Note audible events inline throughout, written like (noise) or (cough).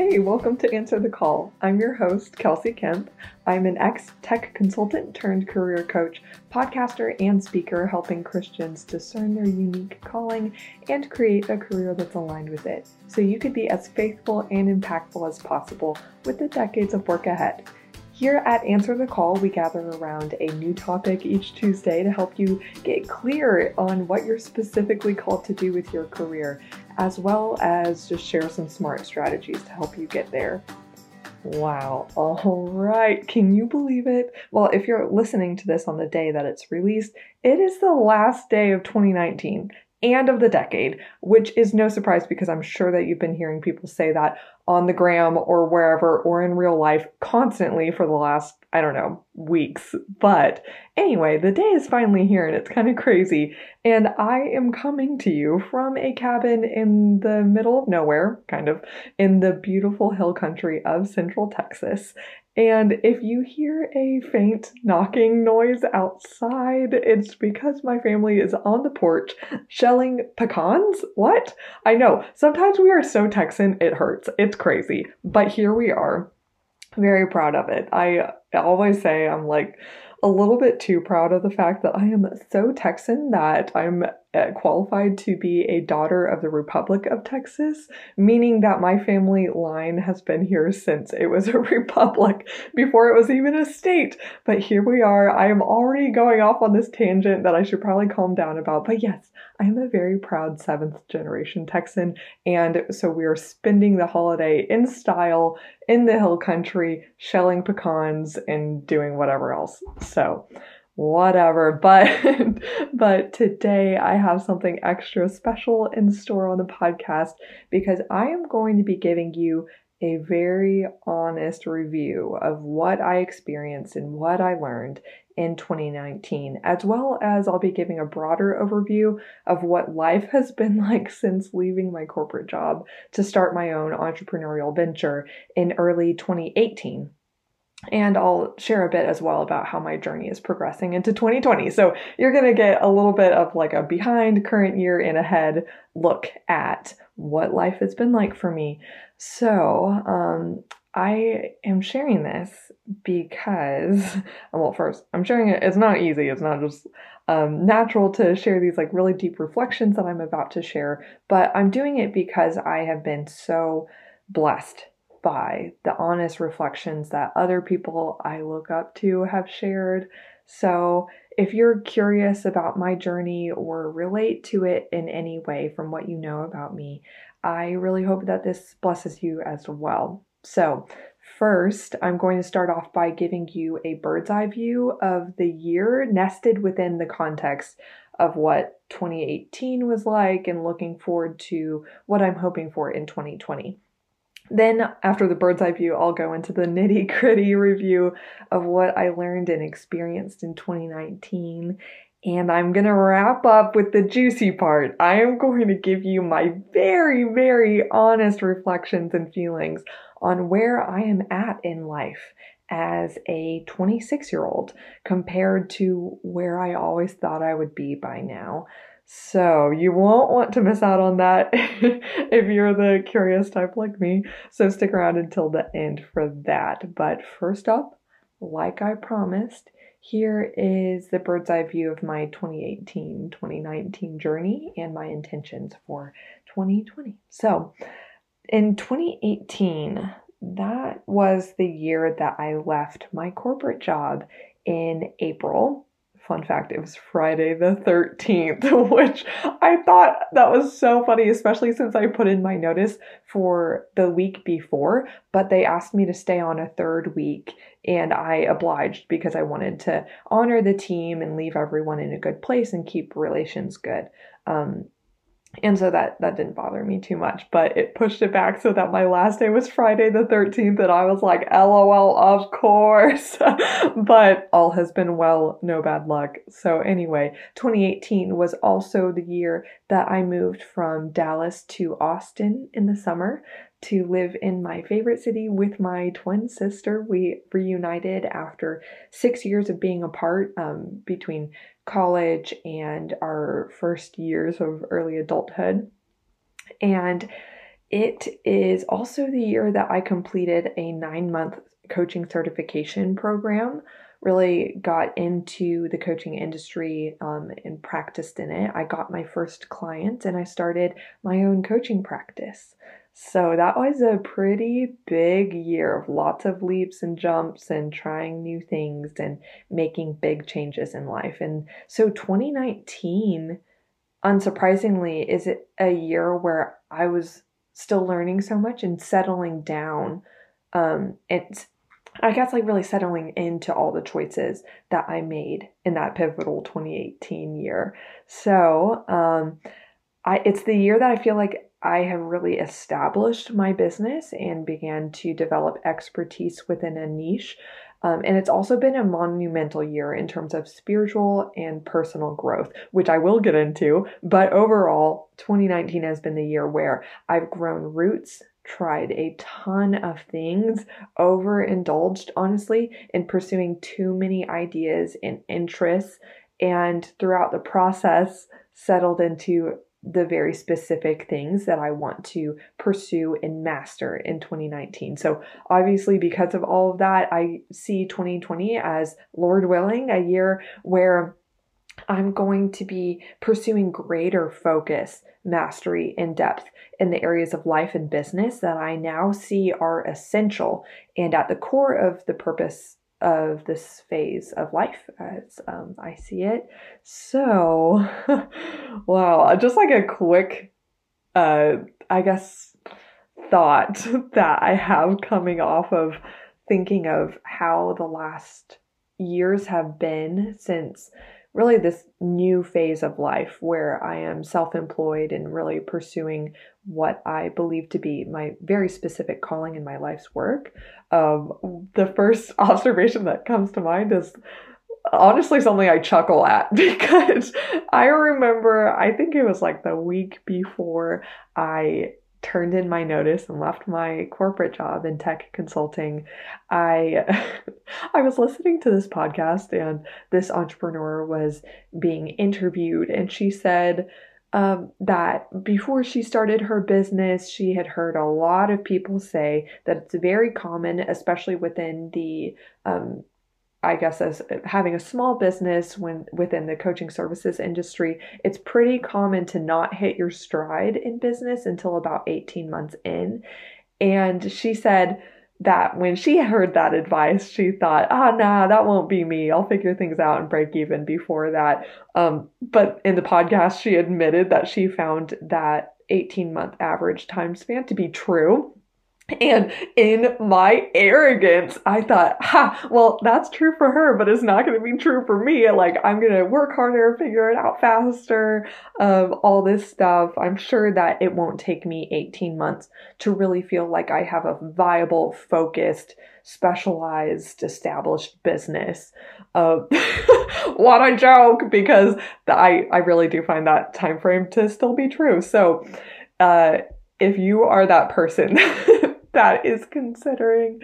Hey, welcome to Answer the Call. I'm your host, Kelsey Kemp. I'm an ex tech consultant turned career coach, podcaster, and speaker, helping Christians discern their unique calling and create a career that's aligned with it so you could be as faithful and impactful as possible with the decades of work ahead. Here at Answer the Call, we gather around a new topic each Tuesday to help you get clear on what you're specifically called to do with your career, as well as just share some smart strategies to help you get there. Wow. All right. Can you believe it? Well, if you're listening to this on the day that it's released, it is the last day of 2019 and of the decade, which is no surprise because I'm sure that you've been hearing people say that on the gram or wherever or in real life constantly for the last, I don't know, weeks. But anyway, the day is finally here and it's kind of crazy. And I am coming to you from a cabin in the middle of nowhere, kind of, in the beautiful hill country of central Texas. And if you hear a faint knocking noise outside, it's because my family is on the porch shelling pecans. What? I know, sometimes we are so Texan, it hurts. It's crazy. But here we are. Very proud of it. I always say I'm like, a little bit too proud of the fact that I am so Texan that I'm Uh, qualified to be a daughter of the Republic of Texas, meaning that my family line has been here since it was a (laughs) republic, before it was even a state. But here we are. I am already going off on this tangent that I should probably calm down about. But yes, I am a very proud seventh generation Texan. And so we are spending the holiday in style in the hill country, shelling pecans and doing whatever else. So, whatever but (laughs) but today i have something extra special in store on the podcast because i am going to be giving you a very honest review of what i experienced and what i learned in 2019 as well as i'll be giving a broader overview of what life has been (laughs) like since leaving my corporate job to start my own entrepreneurial venture in early 2018 and I'll share a bit as well about how my journey is progressing into 2020. So you're going to get a little bit of like a behind current year and ahead look at what life has been like for me. So, um, I am sharing this because, (laughs) well, first, I'm sharing it. It's not easy. It's not just um, natural to share these like really deep reflections that I'm about to share, but I'm doing it because I have been so blessed by the honest reflections that other people I look up to have shared. So, if you're curious about my journey or relate to it in any way from what you know about me, I really hope that this blesses you as well. So, first, I'm going to start off by giving you a bird's eye view of the year nested within the context of what 2018 was like and looking forward to what I'm hoping for in 2020. Then, after the bird's eye view, I'll go into the nitty gritty review of what I learned and experienced in 2019. And I'm to wrap up with the juicy part. I am going to give you my very, very honest reflections and feelings on where I am at in life as a 26 year old compared to where I always thought I would be by now. So you won't want to miss out on that (laughs) if you're the curious type like me. So stick around until the end for that. But first up, like I promised, here is the bird's eye view of my 2018 2019 journey and my intentions for 2020. So in 2018, that was the year that I left my corporate job in April fun fact, it was Friday the 13th, (laughs) which I thought that was so funny, especially since I put in my notice for the week before, but they asked me to stay on a third week and I obliged because I wanted to honor the team and leave everyone in a good place and keep relations good. Um, and so that that didn't bother me too much but it pushed it back so that my last day was friday the 13th and i was like lol of course. (laughs) But all has been well. No bad luck. So anyway 2018 was also the year that i moved from dallas to austin in the summer to live in my favorite city with my twin sister. We reunited after six years of being apart um, between college and our first years of early adulthood. And it is also the year that I completed a nine month coaching certification program. Really got into the coaching industry um, and practiced in it. I got my first client and I started my own coaching practice. So that was a pretty big year of lots of leaps and jumps and trying new things and making big changes in life. And so 2019, unsurprisingly, is a year where I was still learning so much and settling down. Um, it's I guess like really settling into all the choices that I made in that pivotal 2018 year. So, um, I it's the year that I feel like I have really established my business and began to develop expertise within a niche. Um, and it's also been a monumental year in terms of spiritual and personal growth, which I will get into. But overall, 2019 has been the year where I've grown roots, tried a ton of things, overindulged, honestly, in pursuing too many ideas and interests, and throughout the process, settled into the very specific things that I want to pursue and master in 2019. So, obviously, because of all of that, I see 2020 as, Lord willing, a year where I'm going to be pursuing greater focus, mastery, and depth in the areas of life and business that I now see are essential and at the core of the purpose of this phase of life as um, I see it. So, (laughs) wow, just like a quick, uh, I guess, thought (laughs) that I have coming off of thinking of how the last years have been since really this new phase of life where I am self employed and really pursuing what I believe to be my very specific calling in my life's work. Um, the first (laughs) observation that comes to mind is honestly something I chuckle at (laughs) because I remember, I think it was like the week before I turned in my notice and left my corporate job in tech consulting, I (laughs) I was listening to this podcast and this entrepreneur was being interviewed and she said um, that before she started her business, she had heard a lot of people say that it's very common, especially within the um, I guess as having a small business when within the coaching services industry, it's pretty common to not hit your stride in business until about 18 months in. And she said that when she (laughs) heard that advice, she thought, ah, nah, that won't be me. I'll figure things out and break even before that. Um, but in the podcast, she admitted that she found that 18 month average time span to be true and in my arrogance, I thought, ha, well, that's true for her, but it's not going to be true for me. Like, I'm going to work harder, figure it out faster, um, all this stuff. I'm sure that it won't take me 18 months to really feel like I have a viable, focused, specialized, established business. Uh, (laughs) what a joke, because I, I really do find that time frame to still be true. So, uh, if you are that person (laughs) that is considering,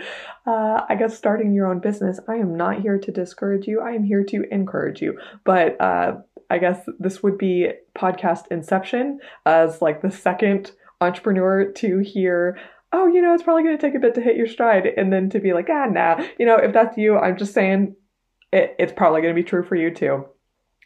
uh, I guess, starting your own business, I am not here to discourage you. I am here to encourage you. But uh, I guess this would be podcast inception as like the second entrepreneur to hear oh, you know, it's probably going to take a bit to hit your stride. And then to be like, ah, nah, you know, if that's you, I'm just saying it, it's probably going to be true for you too.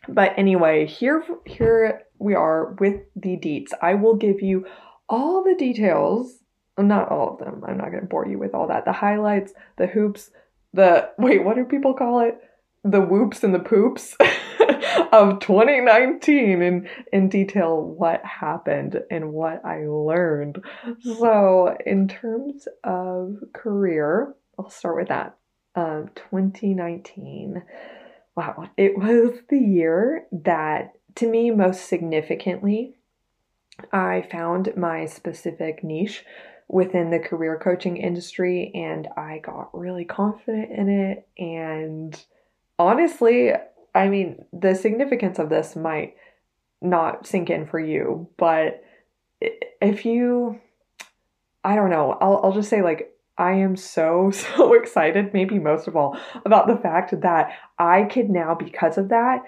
But anyway, here, here we are with the deets. I will give you all the details not all of them. I'm not going to bore you with all that. The highlights, the hoops, the wait, what do people call it? The whoops and the poops (laughs) of 2019 in in detail what happened and what I learned. So, in terms of career, I'll start with that. Um, 2019. Wow, it was the year that to me most significantly I found my specific niche within the career coaching industry and I got really confident in it. And honestly, I mean, the significance of this might not sink in for you, but if you, I don't know, I'll, I'll just say, like, I am so, (laughs) so excited, maybe most of all, about the fact that I could now, because of that,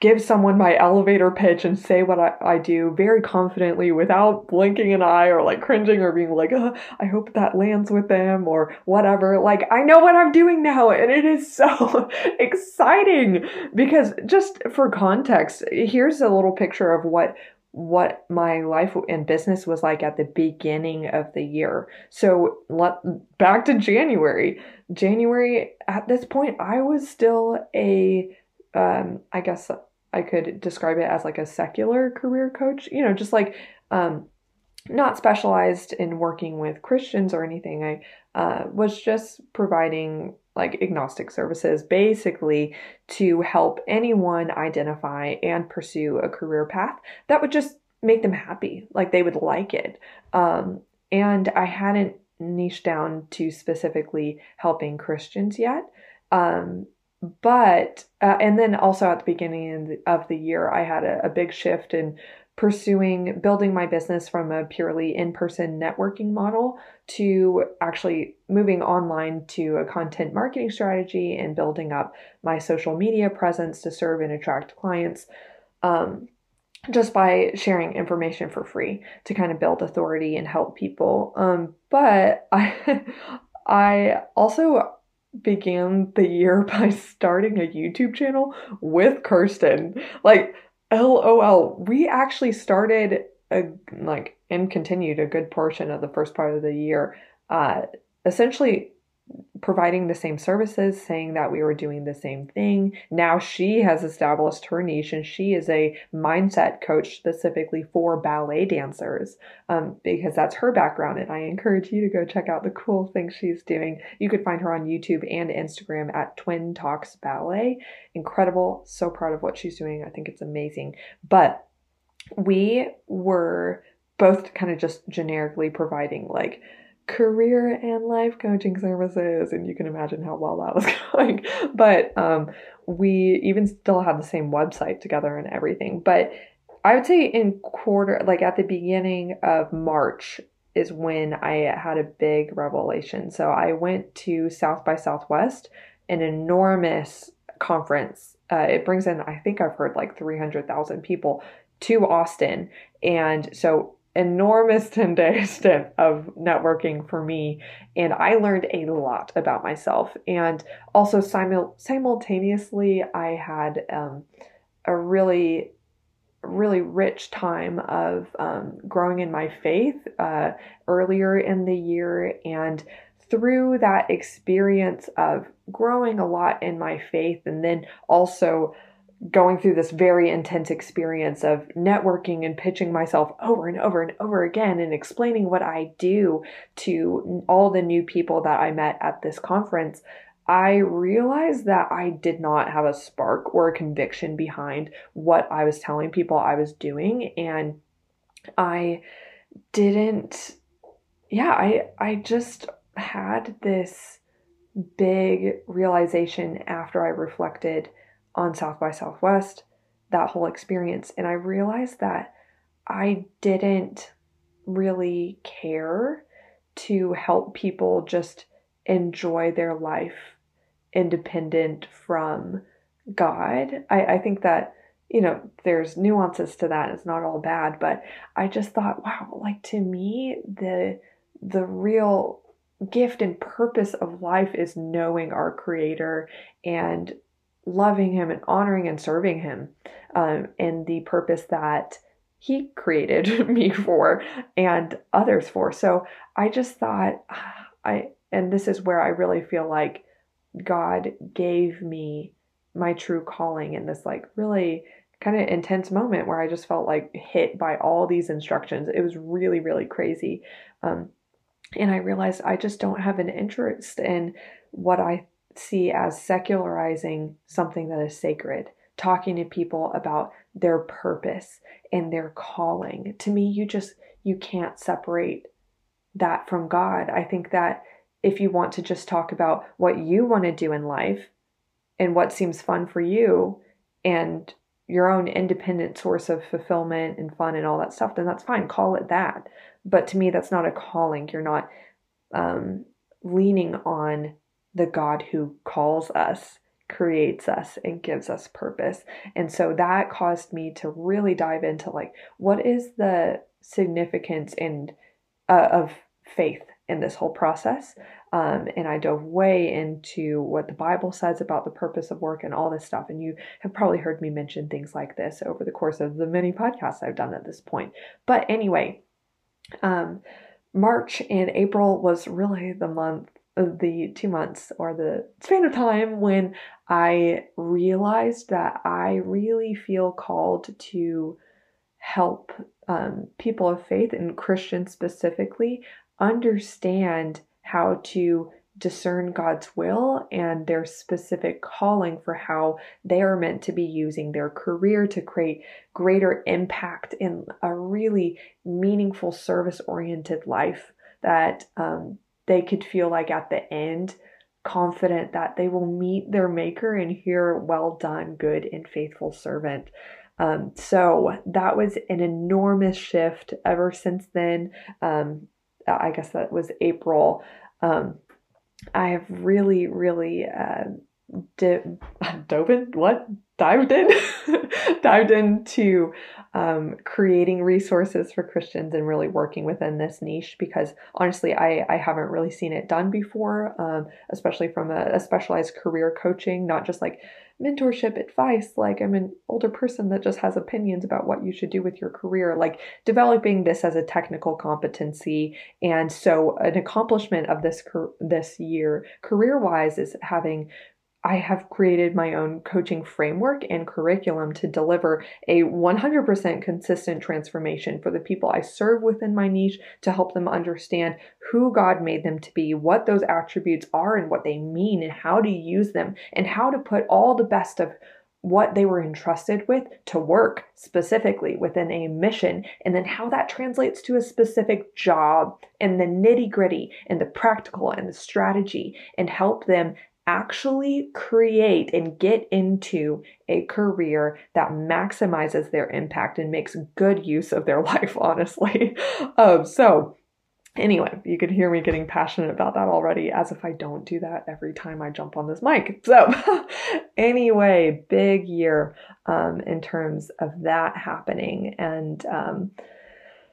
give someone my elevator pitch and say what I, I do very confidently without blinking an eye or like cringing or being like, I hope that lands with them or whatever. Like, I know what I'm doing now and it is so (laughs) exciting because just for context, here's a little picture of what what my life and business was like at the beginning of the year. So let back to January. January at this point I was still a um I guess I could describe it as like a secular career coach, you know, just like um, not specialized in working with Christians or anything. I uh, was just providing like agnostic services basically to help anyone identify and pursue a career path that would just make them happy, like they would like it. Um, and I hadn't niched down to specifically helping Christians yet. Um, but uh, and then also at the beginning of the year i had a, a big shift in pursuing building my business from a purely in-person networking model to actually moving online to a content marketing strategy and building up my social media presence to serve and attract clients um, just by sharing information for free to kind of build authority and help people. Um, but i (laughs) i also began the year (laughs) by starting a YouTube channel with Kirsten. Like, LOL, we actually started a like and continued a good portion of the first part of the year, uh, essentially providing the same services, saying that we were doing the same thing. Now she has established her niche and she is a mindset coach specifically for ballet dancers um, because that's her background. And I encourage you to go check out the cool things she's doing. You could find her on YouTube and Instagram at Twin Talks Ballet. Incredible. So proud of what she's doing. I think it's amazing. But we were both kind of just generically providing like career and life coaching services and you can imagine how well that was (laughs) going. But um, we even still had the same website together and everything. But i would say in quarter like at the beginning of march is when i had a big revelation. So i went to south by southwest an enormous conference. Uh, it brings in i think i've heard like 300000 people to austin. And so enormous 10 day stint of networking for me and i learned a lot about myself. And also simul- simultaneously i had um, a really really rich time of um, growing in my faith uh, earlier in the year. And through that experience of growing a lot in my faith and then also going through this very intense experience of networking and pitching myself over and over and over again and explaining what I do to all the new people that I met at this conference, I realized that I did not have a spark or a conviction behind what I was telling people I was doing. And I didn't, yeah, I, I just had this big realization after I reflected on South by Southwest, that whole experience. And I realized that I didn't really care to help people just enjoy their life independent from God. I, I think that, you know, there's nuances to that. It's not all bad, but I just thought, wow, like to me, the the real gift and purpose of life is knowing our creator and loving him and honoring and serving him um, and the purpose that he created (laughs) me for and others for. So I just thought (sighs) I and this is where I really feel like God gave me my true calling in this like really kind of intense moment where I just felt like hit by all these instructions. It was really really crazy. Um, and I realized I just don't have an interest in what I see as secularizing something that is sacred, talking to people about their purpose and their calling. To me, you just you can't separate that from God. I think that if you want to just talk about what you want to do in life and what seems fun for you and your own independent source of fulfillment and fun and all that stuff, then that's fine. Call it that. But to me, that's not a calling. You're not um, leaning on the God who calls us creates us and gives us purpose. And so that caused me to really dive into like what is the significance and uh, of faith in this whole process. Um, and I dove way into what the Bible says about the purpose of work and all this stuff. And you have probably heard me mention things like this over the course of the many podcasts I've done at this point. But anyway, um, March and April was really the month, the two months or the span of time when I realized that I really feel called to help um, people of faith and Christians specifically understand how to discern God's will and their specific calling for how they are meant to be using their career to create greater impact in a really meaningful service oriented life that um, they could feel like at the end confident that they will meet their maker and hear well done good and faithful servant. Um, so that was an enormous shift ever since then. Um, i guess that was april. Um, I have really, really uh, di- dove in, what? Dived in, (laughs) dived into um, creating resources for Christians and really working within this niche because honestly, I, I haven't really seen it done before, um, especially from a, a specialized career coaching, not just like mentorship advice. Like, I'm an older person that just has opinions about what you should do with your career. Like, developing this as a technical competency. And so, an accomplishment of this this year, career wise, is having I have created my own coaching framework and curriculum to deliver a 100% consistent transformation for the people I serve within my niche to help them understand who God made them to be, what those attributes are and what they mean, and how to use them, and how to put all the best of what they were entrusted with to work specifically within a mission, and then how that translates to a specific job and the nitty gritty and the practical and the strategy, and help them actually create and get into a career that maximizes their impact and makes good use of their (laughs) life, honestly. Um, so, anyway, you can hear me getting passionate about that already, as if I don't do that every time I jump on this mic. So, (laughs) anyway, big year um, in terms of that happening. And, um,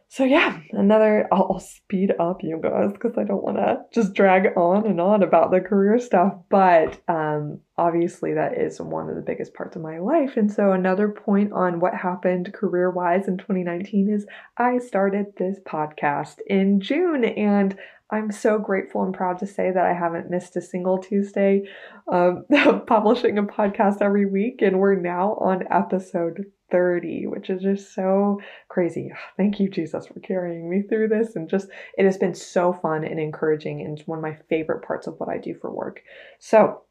so yeah, another I'll, I'll speed up you guys because I don't want to just drag on and on about the career stuff, but um, obviously that is one of the biggest parts of my life. And so another point on what happened career wise in 2019 is I started this podcast in June, and I'm so grateful and proud to say that I haven't missed a single Tuesday um, (laughs) publishing a podcast every week, and we're now on episode 30, which is just so crazy. (sighs) Thank you, Jesus, for carrying me through this. And just, it has been so fun and encouraging, and one of my favorite parts of what I do for work. So,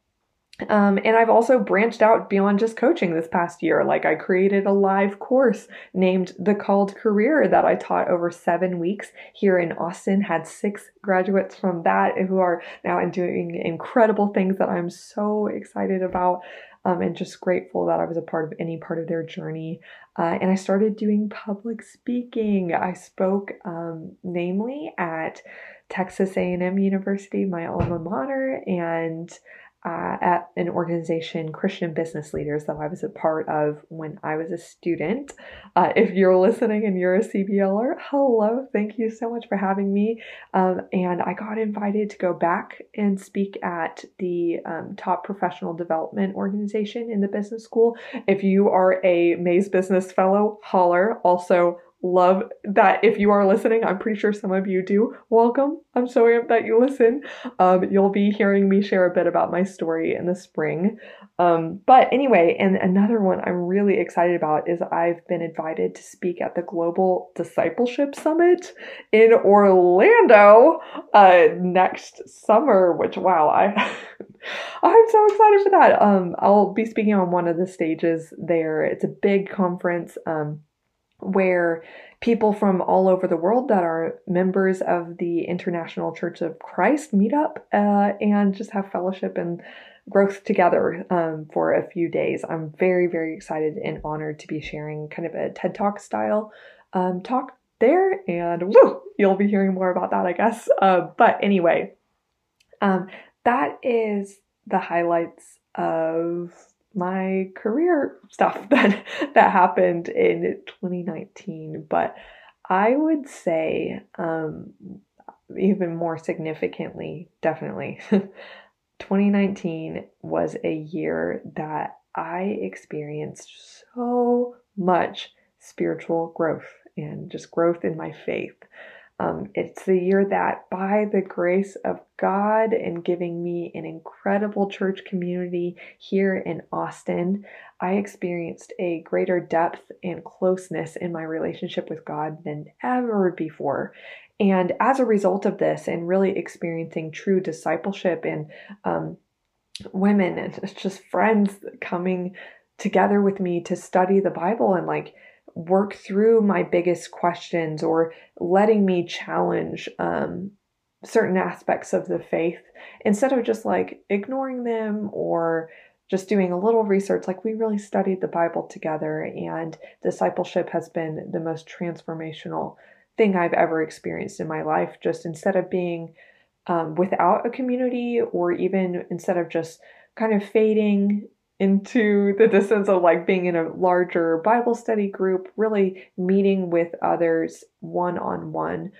um, and I've also branched out beyond just coaching this past year. Like, I created a live course named The Called Career that I taught over seven weeks here in Austin. Had six graduates from that who are now doing incredible things that I'm so excited about um, and just grateful that I was a part of any part of their journey. Uh, and I started doing public speaking. I spoke, um, namely at Texas A&M University, my alma mater, and uh, at an organization, Christian Business Leaders, that I was a part of when I was a student. Uh, if you're listening and you're a CBLer, hello, thank you so much for having me. Um, and I got invited to go back and speak at the um, top professional development organization in the business school. If you are a Mays Business Fellow, holler. Also, love that if you are listening i'm pretty sure some of you do. Welcome. I'm so amped that you listen. Um, you'll be hearing me share a bit about my story in the spring. Um, but anyway and another one i'm really excited about is i've been invited to speak at the global discipleship summit in orlando uh, next summer which wow i (laughs) i'm so excited for that. Um, i'll be speaking on one of the stages there. It's a big conference. Um, where people from all over the world that are members of the International Church of Christ meet up uh, and just have fellowship and growth together um, for a few days. I'm very, very excited and honored to be sharing kind of a TED Talk style um, talk there, and woo, you'll be hearing more about that, I guess. Uh, but anyway, um, that is the highlights of my career stuff (laughs) that that happened in 2019 but i would say um, even more significantly definitely (laughs) 2019 was a year that i experienced so much spiritual growth and just growth in my faith um, it's the year that, by the grace of God and giving me an incredible church community here in Austin, I experienced a greater depth and closeness in my relationship with God than ever before. And as a result of this, and really experiencing true discipleship and um, women and (laughs) just friends coming together with me to study the Bible and like work through my biggest questions or letting me challenge um, certain aspects of the faith instead of just like ignoring them or just doing a little research. Like, we really studied the Bible together, and discipleship has been the most transformational thing I've ever experienced in my life. Just instead of being um, without a community, or even instead of just kind of fading into the distance of like being in a larger Bible study group, really meeting with others one on one,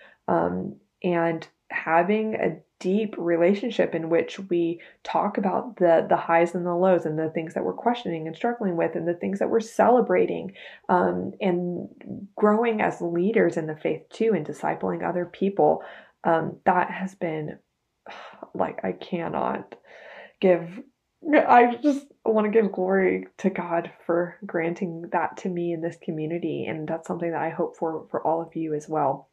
and having a deep relationship in which we talk about the the highs and the lows and the things that we're questioning and struggling with and the things that we're celebrating um, and growing as leaders in the faith too and discipling other people um, that has been (sighs) like i cannot give I just want to give glory to God for granting that to me in this community, and that's something that I hope for for all of you as well.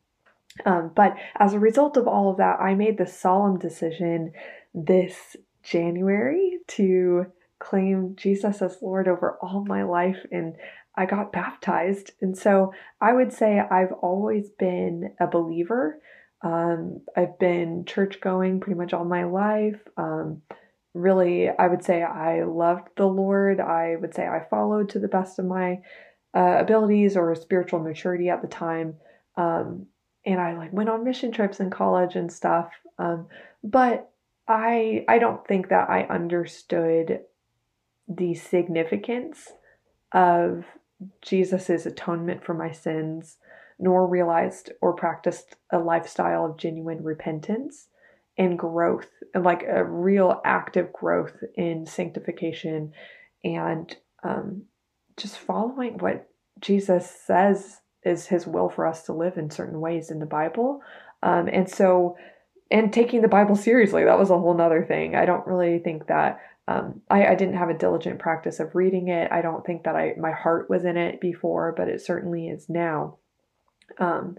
Um, but as a result of all of that, I made the solemn decision this January to claim Jesus as Lord over all my life, and I got baptized. And so I would say I've always been a believer. Um, I've been church going pretty much all my life. Um, really, I would say I loved the Lord. I would say I followed to the best of my uh, abilities or spiritual maturity at the time. Um, and I like went on mission trips in college and stuff. Um, but I I don't think that I understood the significance of Jesus's atonement for my sins, nor realized or practiced a lifestyle of genuine repentance and growth, and like a real active growth in sanctification and um, just following what Jesus says is his will for us to live in certain ways in the Bible. Um, and so, and taking the Bible seriously, that was a whole nother thing. I don't really think that um, I, I, didn't have a diligent practice of reading it. I don't think that I my heart was in it before, but it certainly is now. Um,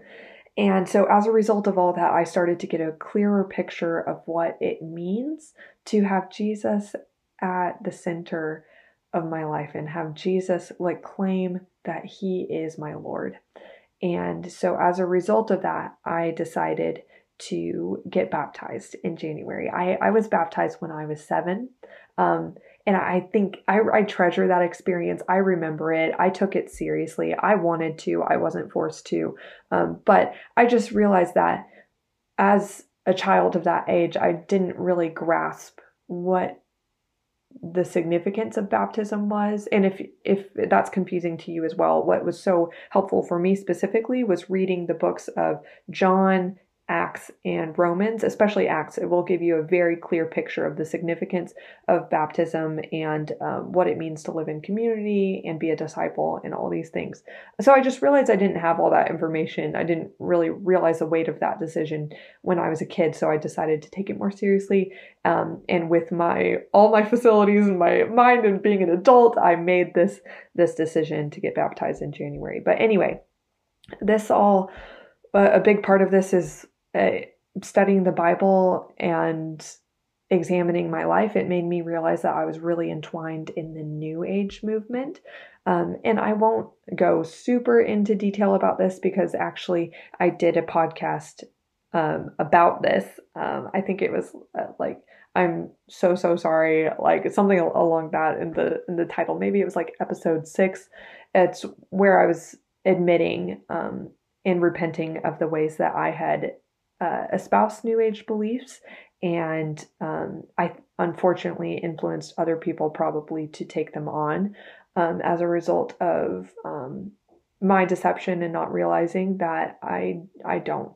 and so, as a result of all that, I started to get a clearer picture of what it means to have Jesus at the center of my life and have Jesus like claim that he is my Lord. And so, as a result of that, I decided to get baptized in January. I, I was baptized when I was seven. Um, and I think I, I treasure that experience. I remember it. I took it seriously. I wanted to, I wasn't forced to. Um, but I just realized that as a child of that age, I didn't really grasp what the significance of baptism was and if if that's confusing to you as well what was so helpful for me specifically was reading the books of John Acts and Romans, especially Acts, it will give you a very clear picture of the significance of baptism and um, what it means to live in community and be a disciple and all these things. So I just realized I didn't have all that information. I didn't really realize the weight of that decision when I was a kid, so I decided to take it more seriously. Um, and with my all my facilities and my mind and being an adult, I made this this decision to get baptized in January. But anyway, this all a big part of this is studying the Bible and examining my life, it made me realize that I was really entwined in the New Age movement. Um, and I won't go super into detail about this because actually I did a podcast um, about this. Um, I think it was uh, like I'm so so sorry, like something along that in the in the title. Maybe it was like episode six. It's where I was admitting um, and repenting of the ways that I had uh, espouse New Age beliefs and um, I unfortunately influenced other people probably to take them on um, as a result of um, my deception and not realizing that I I don't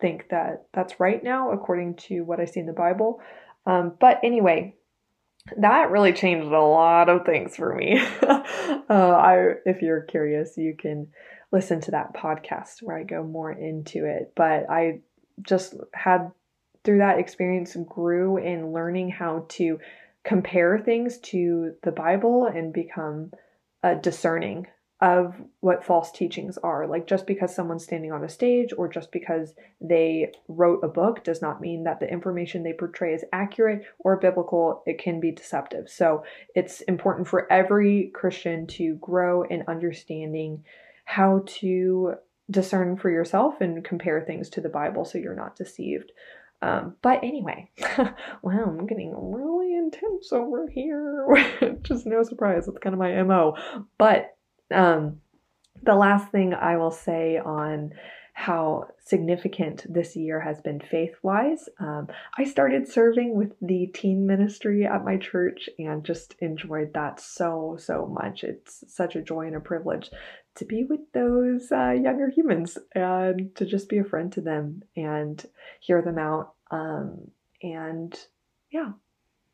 think that that's right now according to what I see in the Bible. Um, but anyway, that really changed a lot of things for me. (laughs) uh, I, if you're curious, you can listen to that podcast where I go more into it. But I just had through that experience grew in learning how to compare things to the Bible and become uh, discerning of what false teachings are. Like just because someone's standing on a stage or just because they wrote a book does not mean that the information they portray is accurate or biblical. It can be deceptive. So it's important for every Christian to grow in understanding how to discern for yourself and compare things to the Bible so you're not deceived. Um, but anyway, (laughs) wow, I'm getting really intense over here, (laughs) is no surprise. It's kind of my MO. But um, the last thing I will say on how significant this year has been faith wise. Um, I started serving with the teen ministry at my church and just enjoyed that so, so much. It's such a joy and a privilege to be with those uh, younger humans and to just be a friend to them and hear them out. Um, and yeah,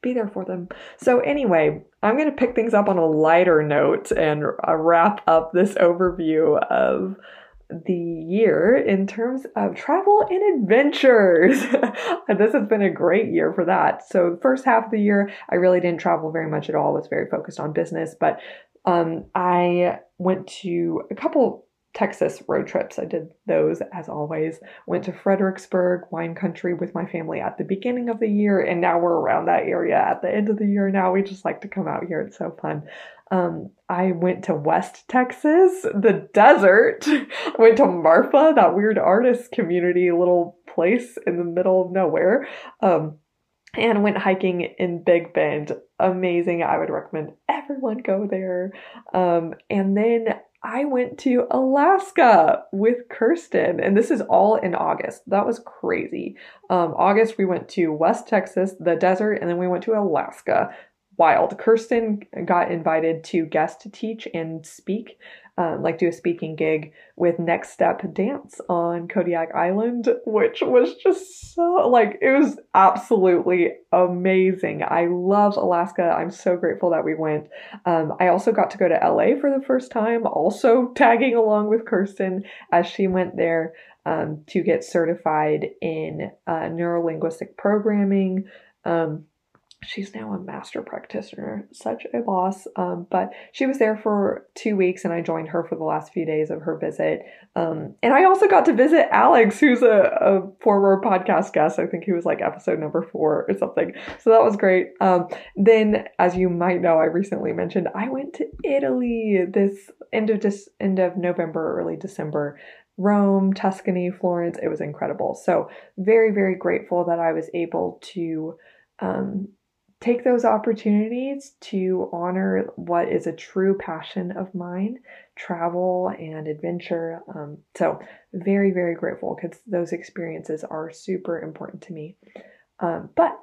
be there for them. So, anyway, I'm going to pick things up on a lighter note and uh, wrap up this overview of the year in terms of travel and adventures. (laughs) this has been a great year for that. So, the first half of the year, I really didn't travel very much at all, was very focused on business, but um, I went to a couple Texas road trips. I did those as always. Went to Fredericksburg, wine country with my family at the beginning of the year, and now we're around that area at the end of the year. Now we just like to come out here. It's so fun. Um, I went to West Texas, the desert. (laughs) went to Marfa, that weird artist community little place in the middle of nowhere. Um, and went hiking in Big Bend. Amazing. I would recommend everyone go there. Um, and then I went to Alaska with Kirsten, and this is all in August. That was crazy. Um, August, we went to West Texas, the desert, and then we went to Alaska. Wild. Kirsten got invited to guest teach and speak um, like do a speaking gig with Next Step Dance on Kodiak Island, which was just so like it was absolutely amazing. I love Alaska. I'm so grateful that we went. Um, I also got to go to LA for the first time, also (laughs) tagging along with Kirsten as she went there um, to get certified in uh, neurolinguistic programming. Um, she's now a master practitioner, such a boss. Um, but she was there for two weeks, and I joined her for the last few days of her visit. Um, and I also got to visit Alex, who's a, a, former podcast guest. I think he was like episode number four or something. So that was great. Um, then, as you might know, I recently mentioned I went to Italy this end of this end of November, early December. Rome, Tuscany, Florence. It was incredible. So very, very grateful that I was able to um, take those opportunities to honor what is a true passion of mine travel and adventure. Um, so, very, very grateful because those experiences are super important to me. Um, but,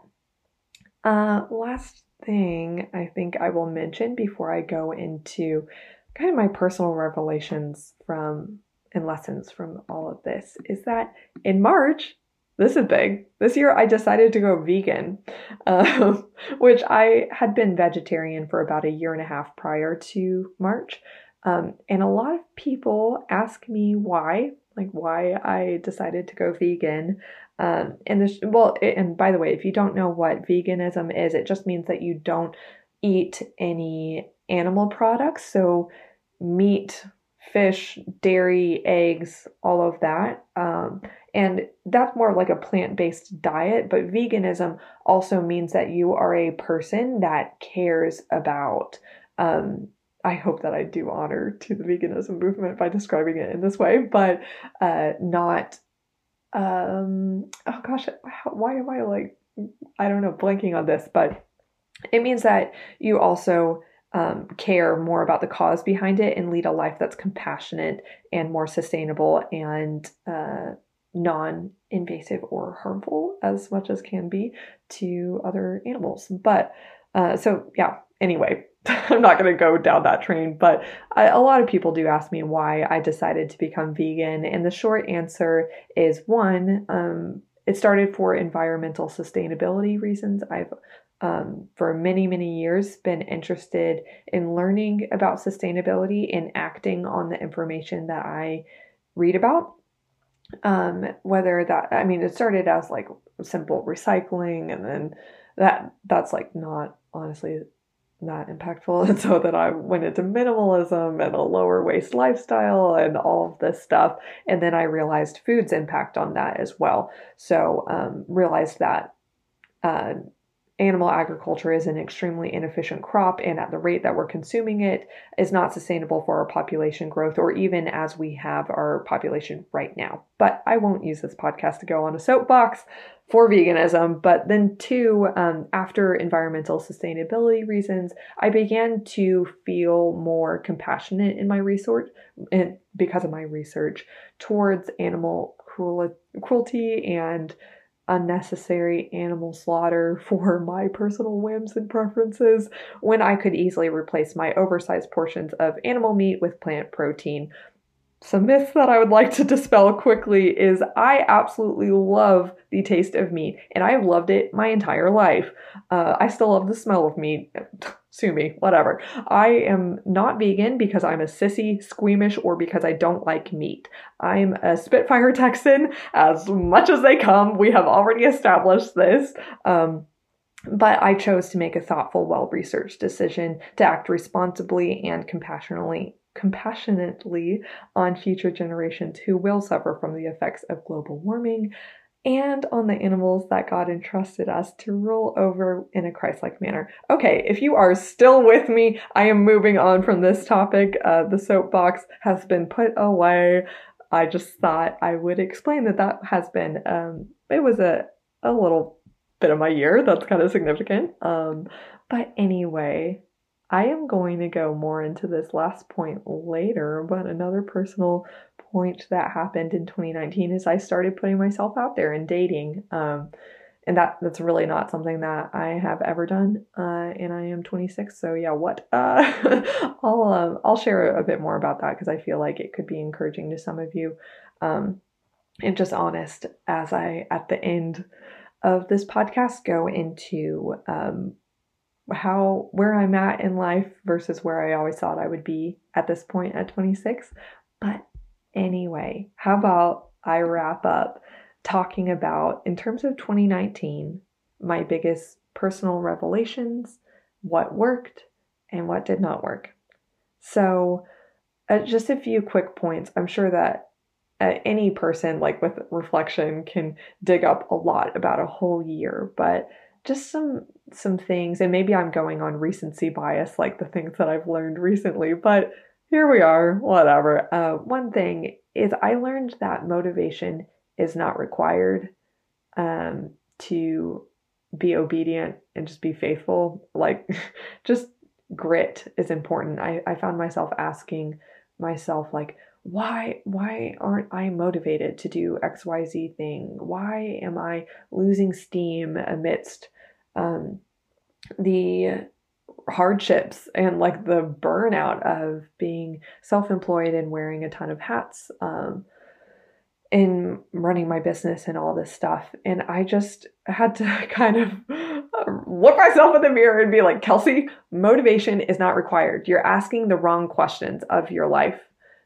uh, last thing I think I will mention before I go into kind of my personal revelations from and lessons from all of this is that in March, this is big. This year I decided to go vegan, um, (laughs) which I had been vegetarian for about a year and a half prior to March. Um, and a lot of people ask me why, like why I decided to go vegan. Um, and this, well, it, and by the way, if you don't know what veganism is, it just means that you don't eat any animal products. So meat, fish, dairy, eggs, all of that. Um, and that's more like a plant based diet, but veganism also means that you are a person that cares about. Um, I hope that I do honor to the veganism movement by describing it in this way, but uh, not. Um, oh gosh, why am I like, I don't know, blanking on this, but it means that you also um, care more about the cause behind it and lead a life that's compassionate and more sustainable and uh, non invasive or harmful as much as can be to other animals. But uh, so, yeah, anyway, (laughs) I'm not going to go down that train, but I, a lot of people do ask me why I decided to become vegan. And the short answer is one, um, it started for environmental sustainability reasons. I've um, for many, many years been interested in learning about sustainability and acting on the information that I read about. Um, whether that, I mean, it started as like simple recycling, and then that that's like not honestly that impactful. (laughs) And so that I went into minimalism and a lower waste lifestyle and all of this stuff. And then I realized food's impact on that as well. So um, realized that uh, animal agriculture is an extremely inefficient crop and at the rate that we're consuming it is not sustainable for our population growth or even as we have our population right now. But I won't use this podcast to go on a soapbox for veganism. But then, two, um, after environmental sustainability reasons, I began to feel more compassionate in my research and because of my research towards animal cruelty and unnecessary animal slaughter (laughs) for my personal whims and preferences when I could easily replace my oversized portions of animal meat with plant protein. Some myths that I would like to (laughs) dispel quickly is I absolutely love the taste of meat, and I have loved it my entire life. Uh, I still love the smell of meat. (laughs) Sue me, whatever. I am not vegan because I'm a sissy, squeamish, or because I don't like meat. I'm a Spitfire Texan as much as they come. We have already established this. Um, but I chose to make a thoughtful, well researched decision to act responsibly and compassionately compassionately on future generations who will suffer from the effects of global warming and on the animals that God entrusted us to rule over in a Christ like manner. Okay, if you are still with me, I am moving on from this topic. Uh, the soapbox has been put away. I just thought I would explain that that has been, um, it was a, a little bit of my year. That's kind of significant. Um, but anyway, I am going to go more into this last point later, but another personal point that happened in 2019 is I started putting myself out there and dating. Um, and that that's really not something that I have ever done. Uh, and I am 26, so yeah, what? Uh, (laughs) I'll um, I'll share a bit more about that because I feel like it could be encouraging to some of you, um, and just honest as I at the end of this podcast go into um, how where I'm at in life versus where I always thought I would be at this point at 26. But anyway, how about I wrap up talking about in terms of 2019, my biggest personal revelations, what worked and what did not work. So, uh, just a few quick points. I'm sure that uh, any person like with reflection can dig up a lot about a whole year, but just some some things and maybe i'm going on recency bias like the things that i've learned recently but here we are whatever. Uh, one thing is i learned that motivation is not required um, to be obedient and just be faithful. Like (laughs) just grit is important. I, I found myself asking myself like why why aren't i motivated to do xyz thing? Why am i losing steam amidst um, the hardships and like the burnout of being self-employed and wearing a ton of hats um, in running my business and all this stuff. And i just had to (laughs) kind of look myself in the mirror and be like kelsey motivation is not required. You're asking the wrong questions of your life.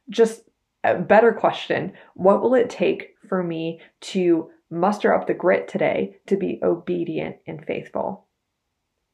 Just a better question. What will it take for me to muster up the grit today to be obedient and faithful?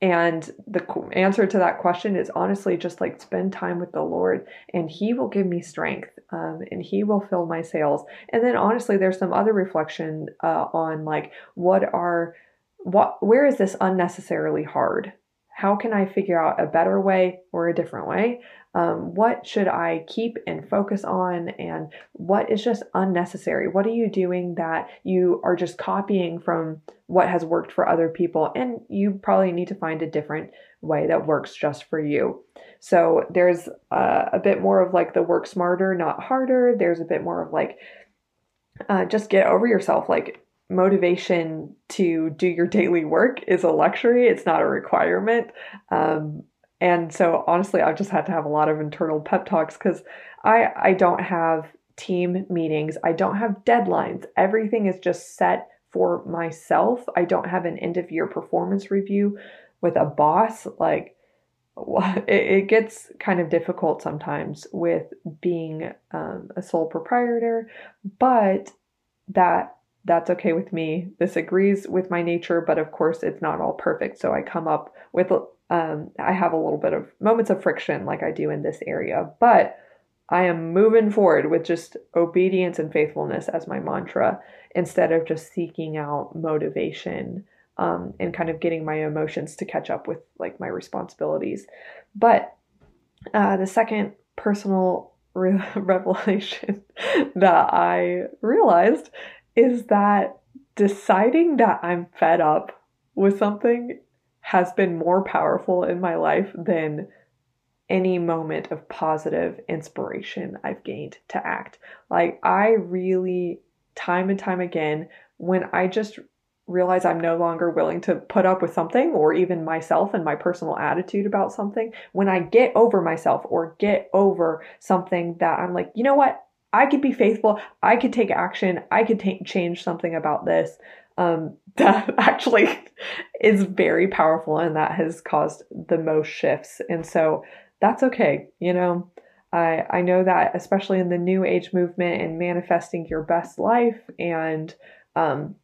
And the answer to that question is honestly just like spend time with the Lord, and He will give me strength, um, and He will fill my sails. And then honestly, there's some other reflection uh, on like what are what where is this unnecessarily hard? How can I figure out a better way or a different way? Um, what should I keep and focus on? And what is just unnecessary? What are you doing that you are just copying from what has worked for other people? And you probably need to find a different way that works just for you. So there's uh, a bit more of like the work smarter, not harder. There's a bit more of like, uh, just get over yourself. Like, motivation to do your daily work is a luxury, it's not a requirement. Um, and so, honestly, I've just had to have a lot of internal pep talks because I, I don't have team meetings, I don't have deadlines. Everything is just set for myself. I don't have an end of year performance review with a boss. Like, (laughs) it, gets kind of difficult sometimes with being um, a sole proprietor, but that that's okay with me. This agrees with my nature, but of course, it's not all perfect. So I come up with, um, I have a little bit of moments of friction like I do in this area, but I am moving forward with just obedience and faithfulness as my mantra instead of just seeking out motivation um, and kind of getting my emotions to catch up with like my responsibilities. But uh, the second personal (laughs) re- revelation (laughs) that I realized is that deciding that I'm fed up with something has been more powerful in my life than any moment of positive inspiration I've gained to act. Like, I really, time and time again, when I just realize I'm no longer willing to put up with something or even myself and my personal attitude about something, when I get over myself or get over something that I'm like, you know what? I could be faithful. I could take action. I could take, change something about this. Um, (laughs) that actually is very powerful and that has caused the most shifts. And so that's okay. You know, I, I know that especially in the new age movement and manifesting your best life and, um,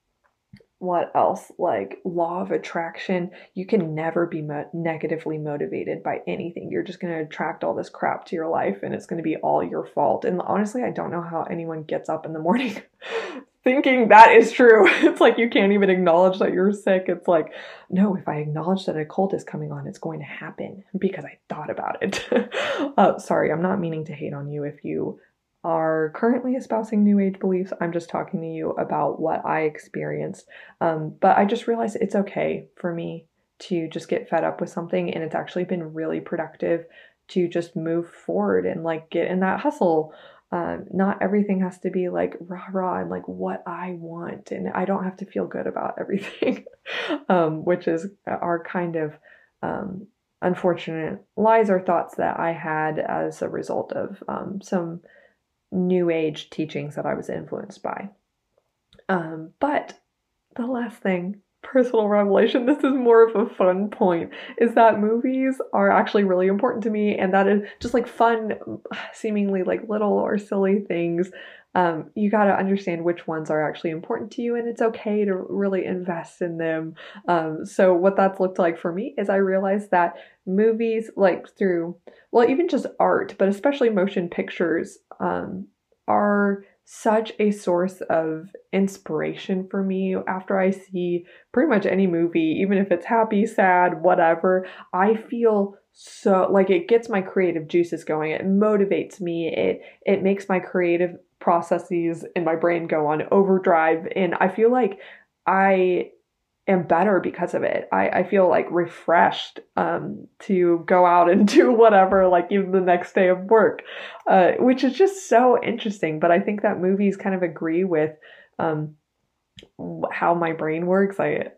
what else like law of attraction you can never be mo- negatively motivated by anything you're just going to attract all this crap to your life and it's going to be all your fault and honestly i don't know how anyone gets up in the morning (laughs) thinking that is true (laughs) it's like you can't even acknowledge that you're sick it's like no if i acknowledge that a cold is coming on it's going to happen because i thought about it (laughs) uh, sorry i'm not meaning to hate on you if you are currently espousing New Age beliefs. I'm just talking to you about what I experienced. Um, but I just realized it's okay for me to just get fed up with something, and it's actually been really productive to just move forward and like get in that hustle. Um, not everything has to be like rah rah and like what I want, and I don't have to feel good about everything, (laughs) um, which is our kind of um, unfortunate lies or thoughts that I had as a result of um, some new age teachings that I was influenced by. Um, but the last thing, personal revelation, this is more of a fun point, is that movies are actually really important to me, and that is just like fun, seemingly like little or silly things. Um, you got to understand which ones are actually important to you, and it's okay to really invest in them. Um, so, what that's looked like for me is I realized that movies, like through, well, even just art, but especially motion pictures, um, are such a source of inspiration for me after I see pretty much any movie, even if it's happy, sad, whatever. I feel so like it gets my creative juices going. It motivates me. It it makes my creative processes in my brain go on overdrive and I feel like I am better because of it. I, I feel like refreshed um, to go out and (laughs) do whatever, like even the next day of work, uh, which is just so interesting. But I think that movies kind of agree with um, how my brain works. I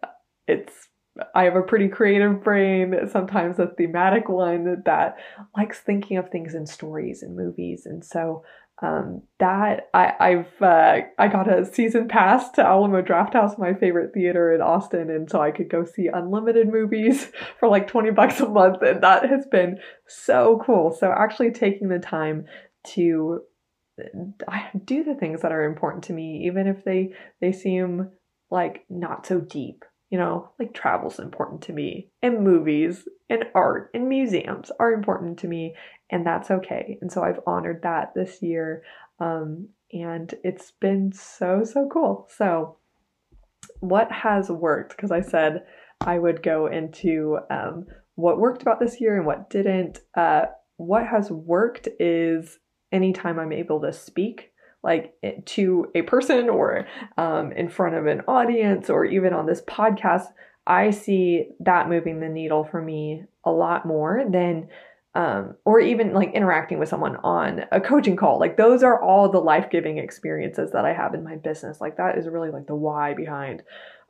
it's I have a pretty creative brain, sometimes a thematic one that likes thinking of things in stories and movies. And so um, that I, I've uh, I got a season pass to Alamo Drafthouse, my favorite theater in Austin, and so I could go see unlimited movies (laughs) for like twenty bucks a month, and that has been so cool. So actually taking the time to do the things that are important to me, even if they they seem like not so deep. You know, like travel's important to me, and movies, and art, and museums are important to me, and that's okay. And so I've honored that this year. Um, and it's been so, so cool. So, what has worked? Because I said I would go into um, what worked about this year and what didn't. Uh, what has worked is anytime I'm able to speak like to a person or um, in front of an audience or even on this podcast, I see that moving the needle for me a lot more than um, or even like interacting with someone on a coaching call. Like those are all the life giving experiences that I have in my business. Like that is really like the why behind.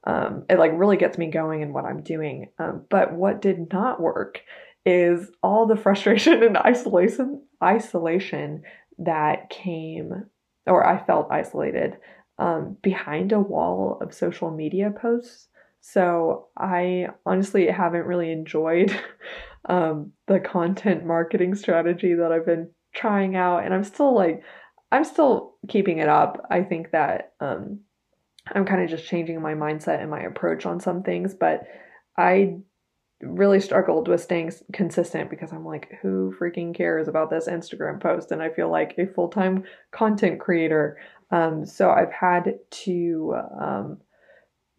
Um, it like really gets me going in what I'm doing. Um, but what did not work is all the frustration and isolation isolation that came or I felt isolated um, behind a wall of social media posts. So I honestly haven't really enjoyed (laughs) um, the content marketing strategy that I've been trying out, and I'm still like, I'm still keeping it up. I think that um, I'm kind of just changing my mindset and my approach on some things, but I really struggled with staying consistent because I'm like, who freaking cares about this Instagram post? And I feel like a full time content creator. Um, so I've had to um,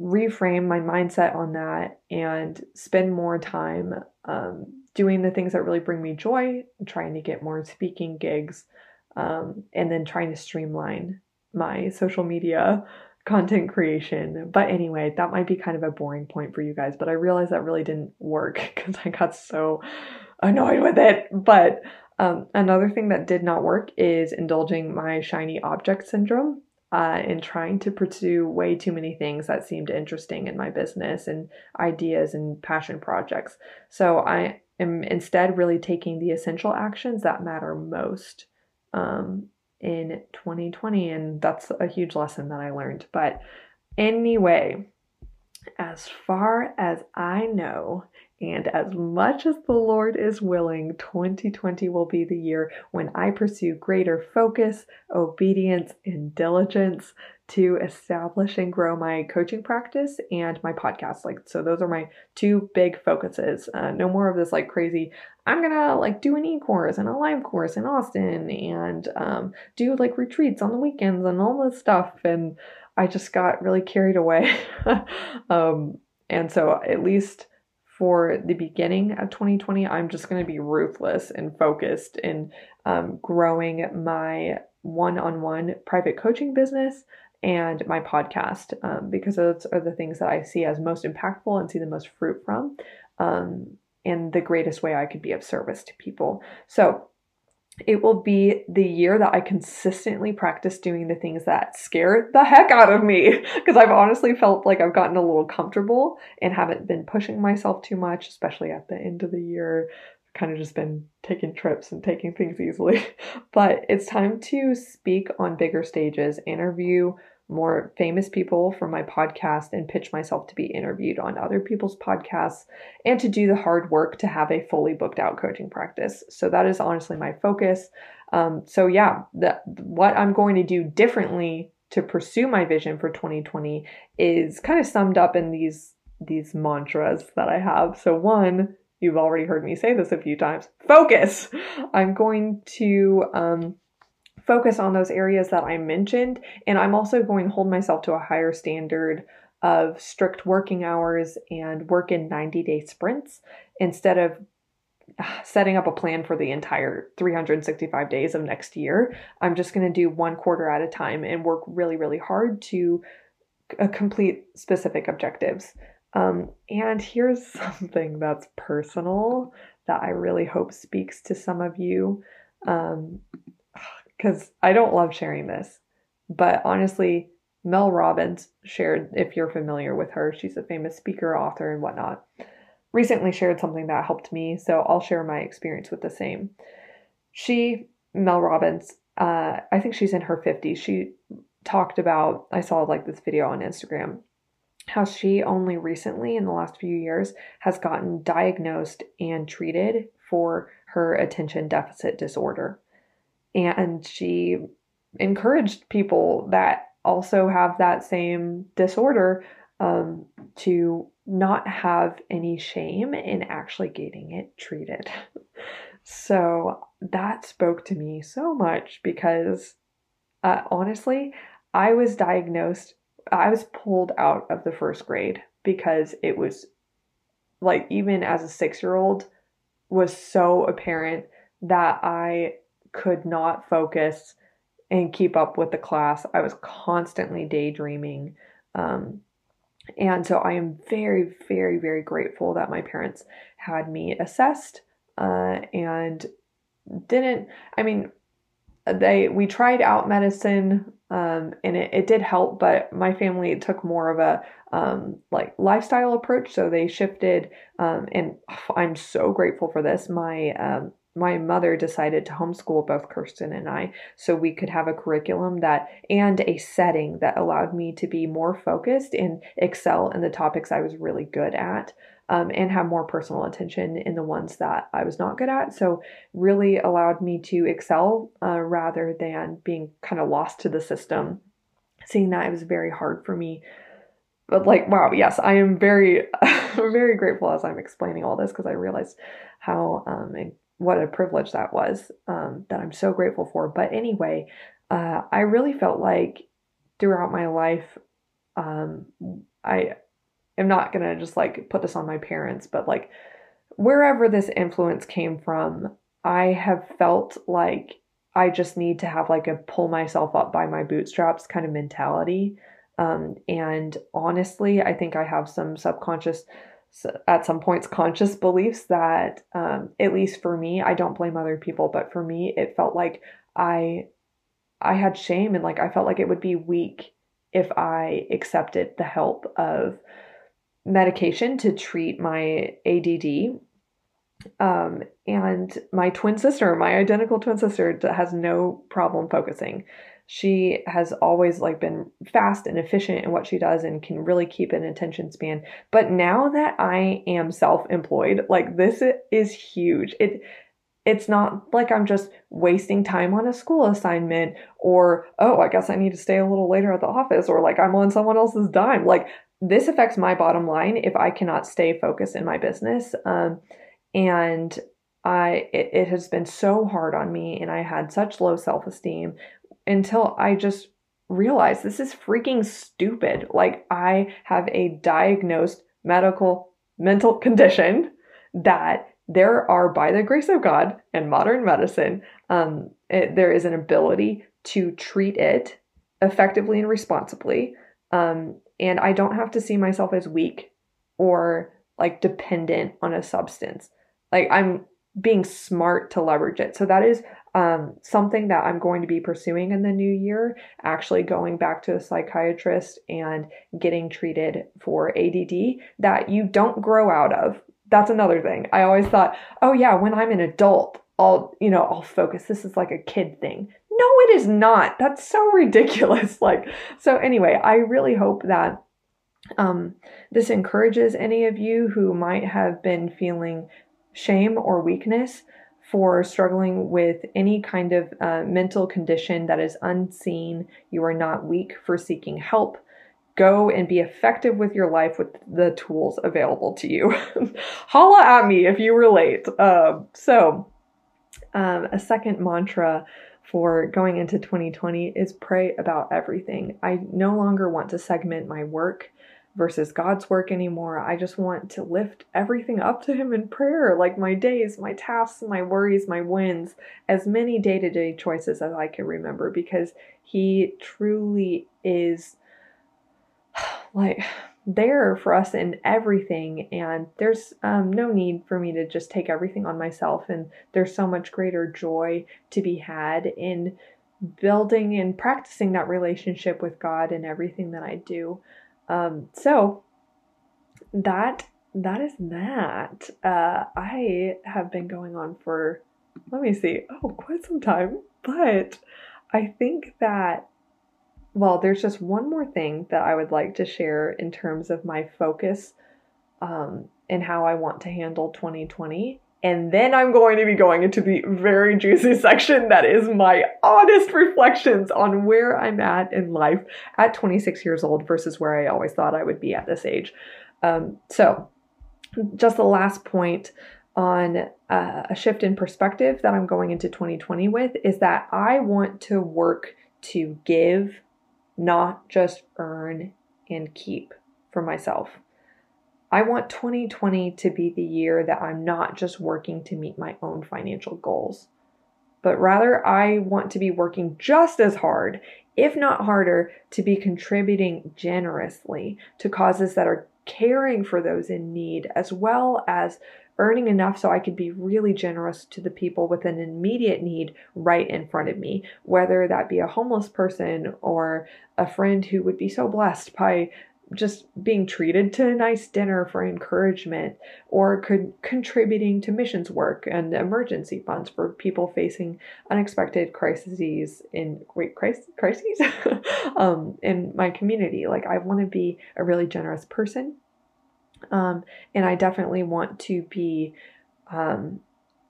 reframe my mindset on that and spend more time um, doing the things that really bring me joy, trying to get more speaking gigs, um, and then trying to streamline my social media content creation. But anyway, that might be kind of a boring point for you guys, but I realized that really didn't work (laughs) because I got so annoyed with it. But um, another thing that did not work is indulging my shiny object syndrome uh, trying to pursue way too many things that seemed interesting in my business and ideas and passion projects. So I am instead really taking the essential actions that matter most um, in 2020. And that's a huge lesson that I learned. But anyway, as far as I know, and as much as the Lord is willing, 2020 will be the year when I pursue greater focus, obedience, and diligence to establish and grow my coaching practice and my podcast. Like, so those are my two big focuses. Uh, no more of this like crazy, I'm gonna like do an e course and a live course in Austin and um, do like retreats on the weekends and all this stuff. And I just got really carried away. (laughs) um, and so, at least for the beginning of 2020, I'm just going to be ruthless and focused in um, growing my one on one private coaching business and my podcast um, because those are the things that I see as most impactful and see the most fruit from um, and the greatest way I could be of service to people. So, it will be the year that I consistently practice doing the things that scare the heck out of me (laughs) because I've honestly felt like I've gotten a little comfortable and haven't been pushing myself too much, especially at the end of the year. Kind of just been taking trips and taking things easily. (laughs) But it's time to speak on bigger stages, interview more famous people from my podcast and pitch myself to be interviewed on other people's podcasts and to do the hard work to have a fully booked out coaching practice. So that is honestly my focus. Um, so yeah, that what I'm going to do differently to pursue my vision for 2020 is kind of summed up in these these mantras that I have. So one, you've already heard me say this a few times, focus. I'm going to um, focus on those areas that I mentioned. And I'm also going to hold myself to a higher standard of strict working hours and work in 90 day sprints instead of uh, setting up a plan for the entire 365 days of next year. I'm just going to do one quarter at a time and work really, really hard to uh, complete specific objectives. Um, and here's (laughs) something that's personal that I really hope speaks to some of you. Um, because I don't love sharing this, but honestly, Mel Robbins shared, if you're familiar with her, she's a famous speaker, author, and whatnot, recently shared something that helped me, so I'll share my experience with the same. She, Mel Robbins, uh, I think she's in her 50s. She talked about, I saw like this video on Instagram, how she only recently, in the last few years, has gotten diagnosed and treated for her attention deficit disorder. And she encouraged people that also have that same disorder um, to not have any shame in actually getting it treated. (laughs) so that spoke to me so much because uh, honestly, I was diagnosed, I was pulled out of the first grade because it was like, even as a six year old, was so apparent that I could not focus and keep up with the class. I was constantly daydreaming. Um, and so I am very, very, very grateful that my parents had me assessed uh, and didn't, I mean, they we tried out medicine um, and it, it did help but my family took more of a um, like lifestyle approach so they shifted um, and (sighs) i'm so grateful for this. My um, my mother decided to homeschool both Kirsten and I so we could have a curriculum that and a setting that allowed me to be more focused and excel in the topics I was really good at um, and have more personal attention in the ones that I was not good at. So, really allowed me to excel uh, rather than being kind of lost to the system. Seeing that it was very hard for me. But, like, wow, yes, I am very, (laughs) very grateful as I'm explaining all this because I realized how um, and what a privilege that was um, that I'm so grateful for. But anyway, uh, I really felt like throughout my life, um, I am not going to just like put this on my parents, but like wherever this influence came from, I have felt like I just need to have like a pull myself up by my bootstraps kind of mentality. Um, and honestly, I think I have some subconscious, at some points, conscious beliefs that, um, at least for me, I don't blame other people, but for me, it felt like I, I had shame and like I felt like it would be weak if I accepted the help of medication to treat my ADD. Um, and my twin sister, my identical twin sister, has no problem focusing. She has always like been fast and efficient in what she does and can really keep an attention span. But now that I am self-employed, like this is huge. It it's not like I'm just wasting time on a school assignment or, oh, I guess I need to stay a little later at the office or like I'm on someone else's dime. Like this affects my bottom line if I cannot stay focused in my business. Um, and I it, it has been so hard on me, and I had such low self esteem until I just realized this is freaking stupid. Like I have a diagnosed medical mental condition that there are, by the grace of God and modern medicine, um, it, there is an ability to treat it effectively and responsibly. Um, and I don't have to see myself as weak or like dependent on a substance. Like I'm being smart to leverage it. So that is um, something that I'm going to be pursuing in the new year. Actually, going back to a psychiatrist and getting treated for ADD that you don't grow out of. That's another thing. I always thought, oh yeah, when I'm an adult, I'll you know I'll focus. This is like a kid thing. No, it is not. That's so (laughs) ridiculous. Like, so anyway, I really hope that um, this encourages any of you who might have been feeling shame or weakness for struggling with any kind of uh, mental condition that is unseen. You are not weak for seeking help. Go and be effective with your life with the tools available to you. (laughs) Holla at me if you relate. Uh, so, um, a second mantra for going into 2020 is pray about everything. I no longer want to segment my work versus God's work anymore. I just want to lift everything up to Him in prayer, like my days, my tasks, my worries, my wins, as many day to day choices as I can remember, because He truly is (sighs) like there for us in everything and there's um, no need for me to just take everything on myself and there's so much greater joy to be had in building and practicing that relationship with god in everything that i do. Um, so that that is that. Uh, i have been going on for let me see oh quite some time but i think that well, there's just one more thing that I would like to share in terms of my focus um, and how I want to handle 2020. And then I'm going to be going into the very juicy (laughs) section that is my honest reflections on where I'm at in life at 26 years old versus where I always thought I would be at this age. Um, so, just the last point on uh, a shift in perspective that I'm going into 2020 with is that I want to work to give not just earn and keep for myself. I want 2020 to be the year that I'm not just working to meet my own financial goals, but rather I want to be working just as hard, if not harder, to be contributing generously to causes that are caring for those in need, as well as earning enough so I could be really generous to the people with an immediate need right in front of me, whether that be a homeless person or a friend who would be so blessed by just being treated to a nice dinner for encouragement or could contributing to missions work and emergency funds for people facing unexpected crises in wait crises crises? (laughs) Um, in my community. Like i want to be a really generous person um, and i definitely want to be um,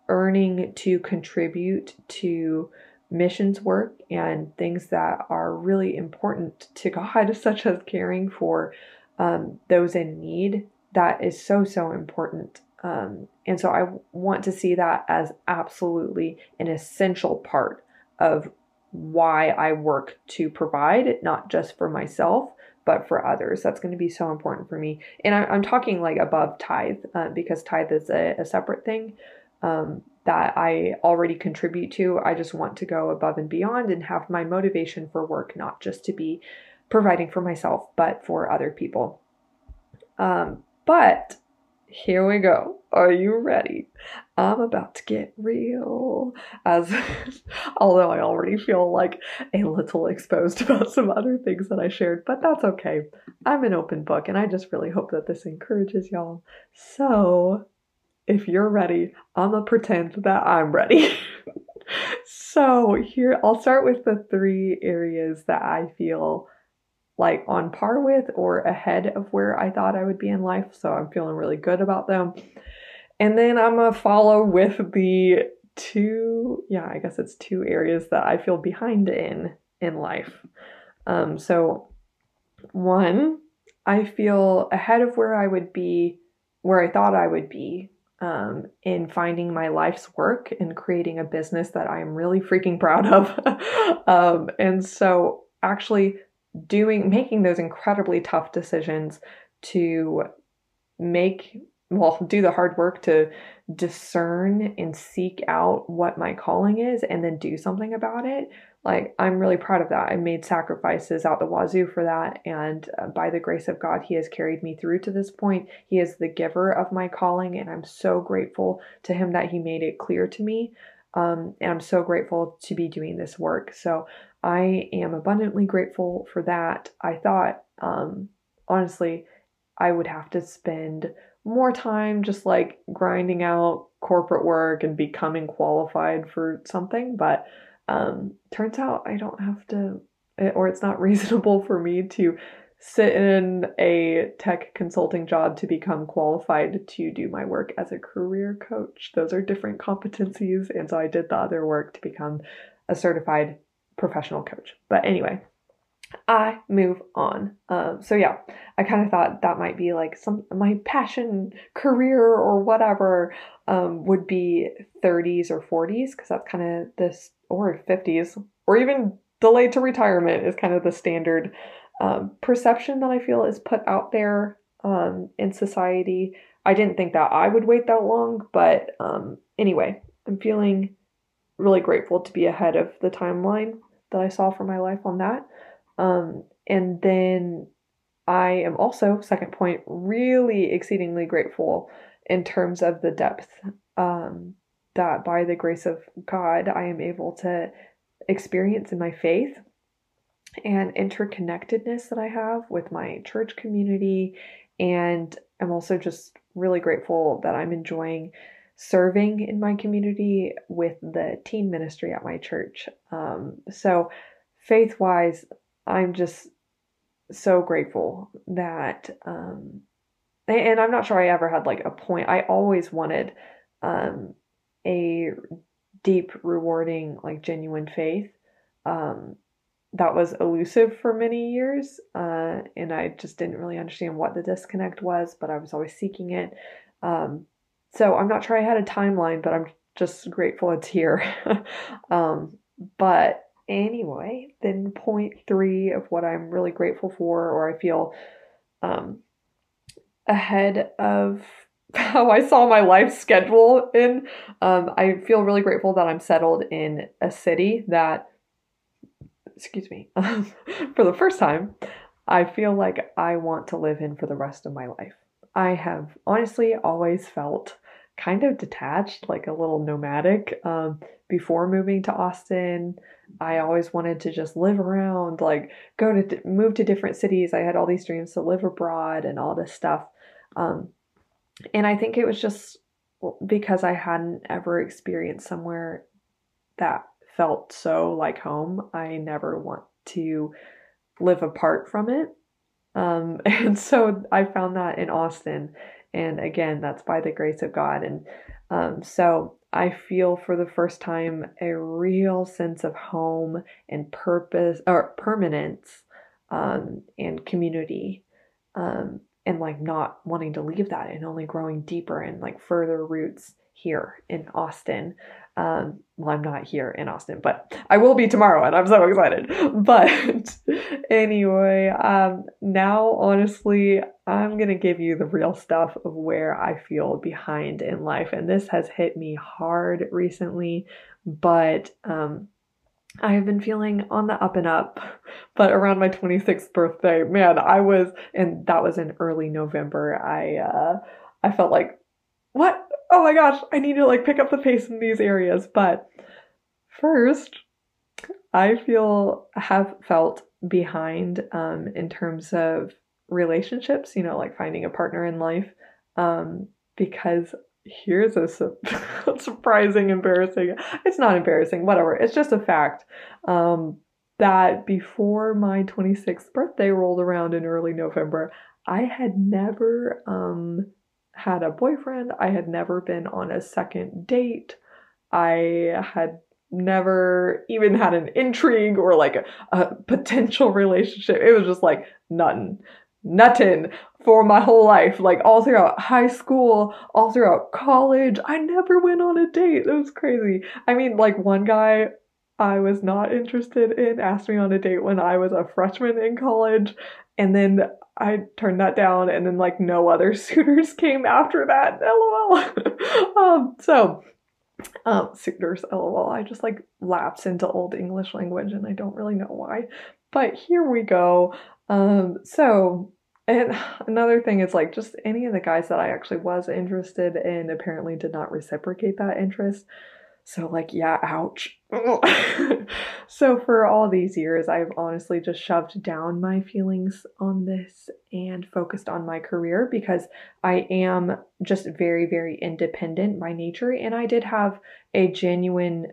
earning to contribute to missions work and things that are really important to (laughs) God, such as caring for um, those in need. That is so, so important. Um, and so I want to see that as absolutely an essential part of why I work to provide, not just for myself, but for others. That's going to be so important for me. And I, am talking like above tithe uh, because tithe is a, a separate thing. Um, that I already contribute to. I just want to go above and beyond and have my motivation for work not just to be providing for myself, but for other people. Um, but here we go. Are you ready? I'm about to get real. As (laughs) although I already feel like a little exposed (laughs) about some other things that I shared, but that's okay. I'm an open book and I just really hope that this encourages y'all. So, if you're ready, I'm gonna pretend that I'm ready. (laughs) so, here I'll start with the three areas that I feel like on par with or ahead of where I thought I would be in life. So, I'm feeling really good about them. And then I'm gonna follow with the two, yeah, I guess it's two areas that I feel behind in in life. Um, so, one, I feel ahead of where I would be, where I thought I would be um, in finding my life's work and creating a business that I am really freaking proud of. (laughs) um, and so, actually, doing making those incredibly tough decisions to make well do the hard work to discern and seek out what my calling is and then do something about it. Like i'm really proud of that. I made sacrifices out the wazoo for that. And uh, by the grace of god he has carried me through to this point. He is the giver of my calling and i'm so grateful to him that he made it clear to me. Um, and i'm so grateful to be doing this work. So i am abundantly grateful for that i thought um, honestly i would have to spend more time just like grinding out corporate work and becoming qualified for something but um, turns out I don't have to, eh, or it's not (laughs) reasonable for me to sit in a tech consulting job to become qualified to do my work as a career coach. Those are different competencies. And so I did the other work to become a certified professional coach. But anyway, I move on. Um, so yeah, I kind of thought that might be like some my passion career or whatever um, would be 30s or 40s because that's kind of this or 50s or even delayed to retirement is kind of the standard um, perception that I feel is put out there um, in society. I didn't think that I would wait that long, but um, anyway, I'm feeling really grateful to be ahead of the timeline that I saw for my life on that. Um, and then I am also, second point, really exceedingly grateful in terms of the depth um, that by the grace of God, I am able to experience in my faith and interconnectedness that I have with my church community. And I'm also just really grateful that I'm enjoying serving in my community with the teen ministry at my church. Um, so, faith wise, I'm just so grateful that, um, and I'm not sure I ever had like a point. I always wanted um, a deep, rewarding, like genuine faith. Um, that was elusive for many years, uh, and I just didn't really understand what the disconnect was, but I was always seeking it. Um, so I'm not sure I had a timeline, but I'm just grateful it's here. (laughs) um, but anyway, then point three of what I'm really grateful for, or I feel um, ahead of (laughs) how I saw my life schedule in. Um, I feel really grateful that I'm settled in a city that, excuse me, (laughs) for the first time, I feel like I want to live in for the rest of my life. I have honestly always felt kind of detached, like a little nomadic. Um, before moving to Austin, I always wanted to just live around, like go to move to different cities. I had all these dreams to live abroad and all this stuff. Um, and I think it was just because I hadn't ever experienced somewhere that felt so like home. I never want to live apart from it. Um, (laughs) and so I found that in Austin. And again, that's by the grace of God. And um, so I feel for the first time a real sense of home and purpose or permanence um, and community. Um, and like not wanting to leave that and only growing deeper and like further roots here in Austin. Um, well, I'm not here in Austin, but I will be tomorrow, and I'm so excited. (laughs) But anyway, um, now honestly, I'm gonna give you the real stuff of where I feel behind in life, and this has hit me hard recently, but um, I have been feeling on the up and up, but around my 26th birthday, man, I was, and that was in early November. I, uh, I felt like, what? Oh my gosh, I need to like pick up the pace in these areas. But first, I feel, have felt behind, um, in terms of relationships, you know, like finding a partner in life, um, because here's a su- (laughs) surprising, embarrassing. It's not embarrassing, whatever. It's just a fact. Um, that before my 26th birthday rolled around in early November, I had never um, had a boyfriend. I had never been on a second date. I had never even had an intrigue or like a, a potential relationship. It was just like nothing nothing for my whole life. Like all throughout high school, all throughout college, I never went on a date. It was crazy. I mean, like one guy I was not interested in asked me on a date when I was a freshman in college. And then I turned that down, and then like no other (laughs) suitors came after that. LOL. (laughs) um, so um, suitors, lol. I just like lapse into old English language and I don't really know why. But here we go. Um, so and (sighs) another thing is like just any of the guys that I actually was interested in apparently did not reciprocate that interest. So, like, yeah, ouch. (laughs) so, for all these years, I've honestly just shoved down my feelings on this and focused on my career because I am just very, very independent by nature. And I did have a genuine,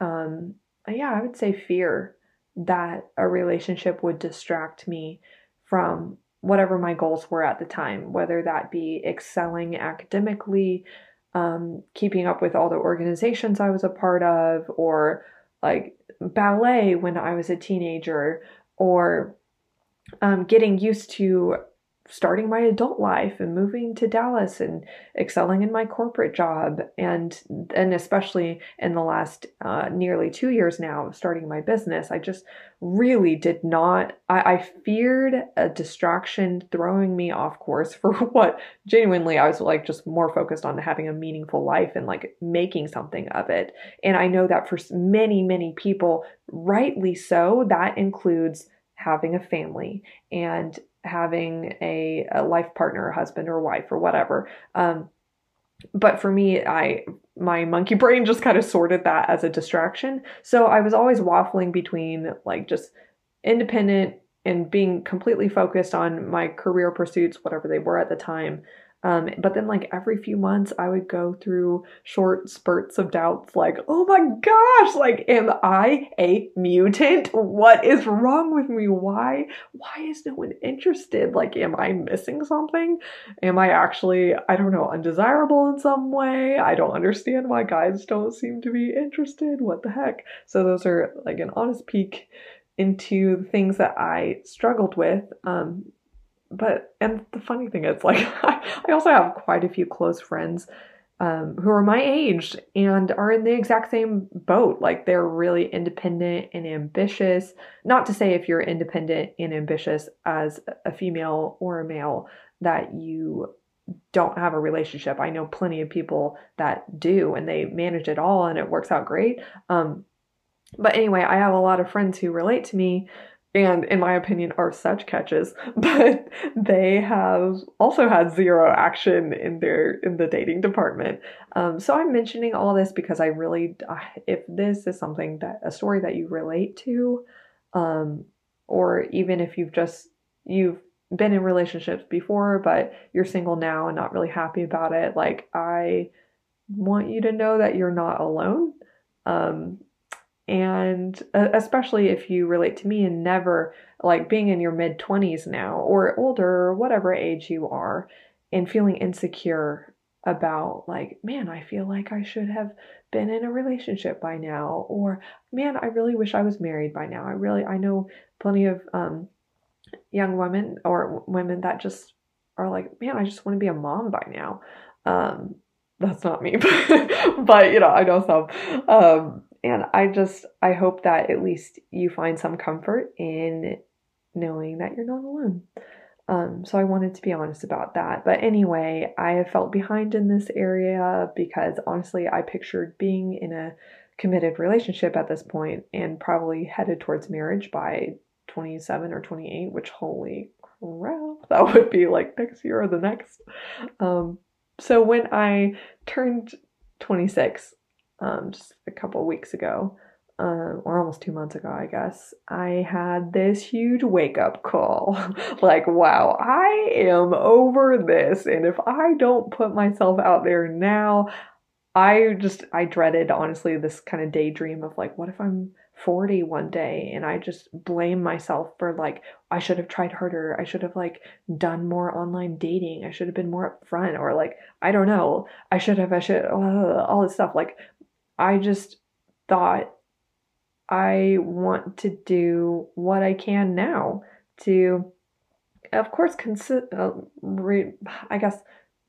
um, yeah, I would say fear that a relationship would distract me from whatever my goals were at the time, whether that be excelling academically, um, keeping up with all the organizations I was a part of, or like ballet when I was a teenager, or um, getting used to starting my adult life and moving to Dallas and excelling in my corporate job and and especially in the last uh, nearly two years now starting my business I just really did not I, I feared a distraction throwing me off course for (laughs) what genuinely I was like just more focused on having a meaningful life and like making something of it. And I know that for many many people rightly so that includes having a family and having a, a life partner, husband or wife or whatever. Um, but for me, I my monkey (laughs) brain just kind of sorted that as a distraction. So I was always waffling between like just independent and being completely focused on my career pursuits, whatever they were at the time, um, but then, like every few months, I would go through short spurts of doubts, like, oh my gosh, like, am I a mutant? What is wrong with me? Why? Why is no one interested? Like, am I missing something? Am I actually, I don't know, undesirable in some way? I don't understand why guys don't seem to be interested. What the heck? So, those are like an honest peek into things that I struggled with. Um, but and the funny thing is (laughs) like I also have quite a few close friends um, who are my age and are in the exact same boat. Like they're really independent and ambitious. Not to say if you're independent and ambitious as a female or a male that you don't have a relationship. I know plenty of people that do and they manage it all and it works out great. Um, but anyway, I have a lot of friends who relate to me and in my opinion are such catches (laughs) but they have also had zero action in their in the dating department. Um, so i'm mentioning all this because i really if this is something that a story that you relate to um, or even if you've just you've been in relationships before but you're single now and not really happy about it like i want you to know that you're not alone. Um, and uh, especially if you relate to me and never like being in your mid 20s now or older or whatever age you are and feeling insecure about like man i feel like i should have been in a relationship by now or man i really wish i was married by now. I really i know plenty of um, young women or women that just are like man i just want to be a mom by now. Um, that's not me (laughs) but, but you know i know some. Um, and I just I hope that at least you find some comfort in knowing that you're not alone. Um, so I wanted to be honest about that. But anyway, I have felt behind in this area because honestly, I pictured being in a committed relationship at this point and probably headed towards marriage by 27 or 28, which holy crap, that would be like next year or the next. Um, so when I turned 26, um, just a couple weeks ago, um, or almost two months ago, I guess, I had this huge wake up call. (laughs) like, wow, I am over this. And if I don't put myself out there now, I just, I dreaded, honestly, this kind of daydream of like, what if I'm 40 one day and I just blame myself for like I should have tried harder. I should have like done more online dating. I should have been more upfront or like I don't know. I should have I should uh, all this stuff like I just thought I want to do what I can now to, of course, consi- uh, re- I guess,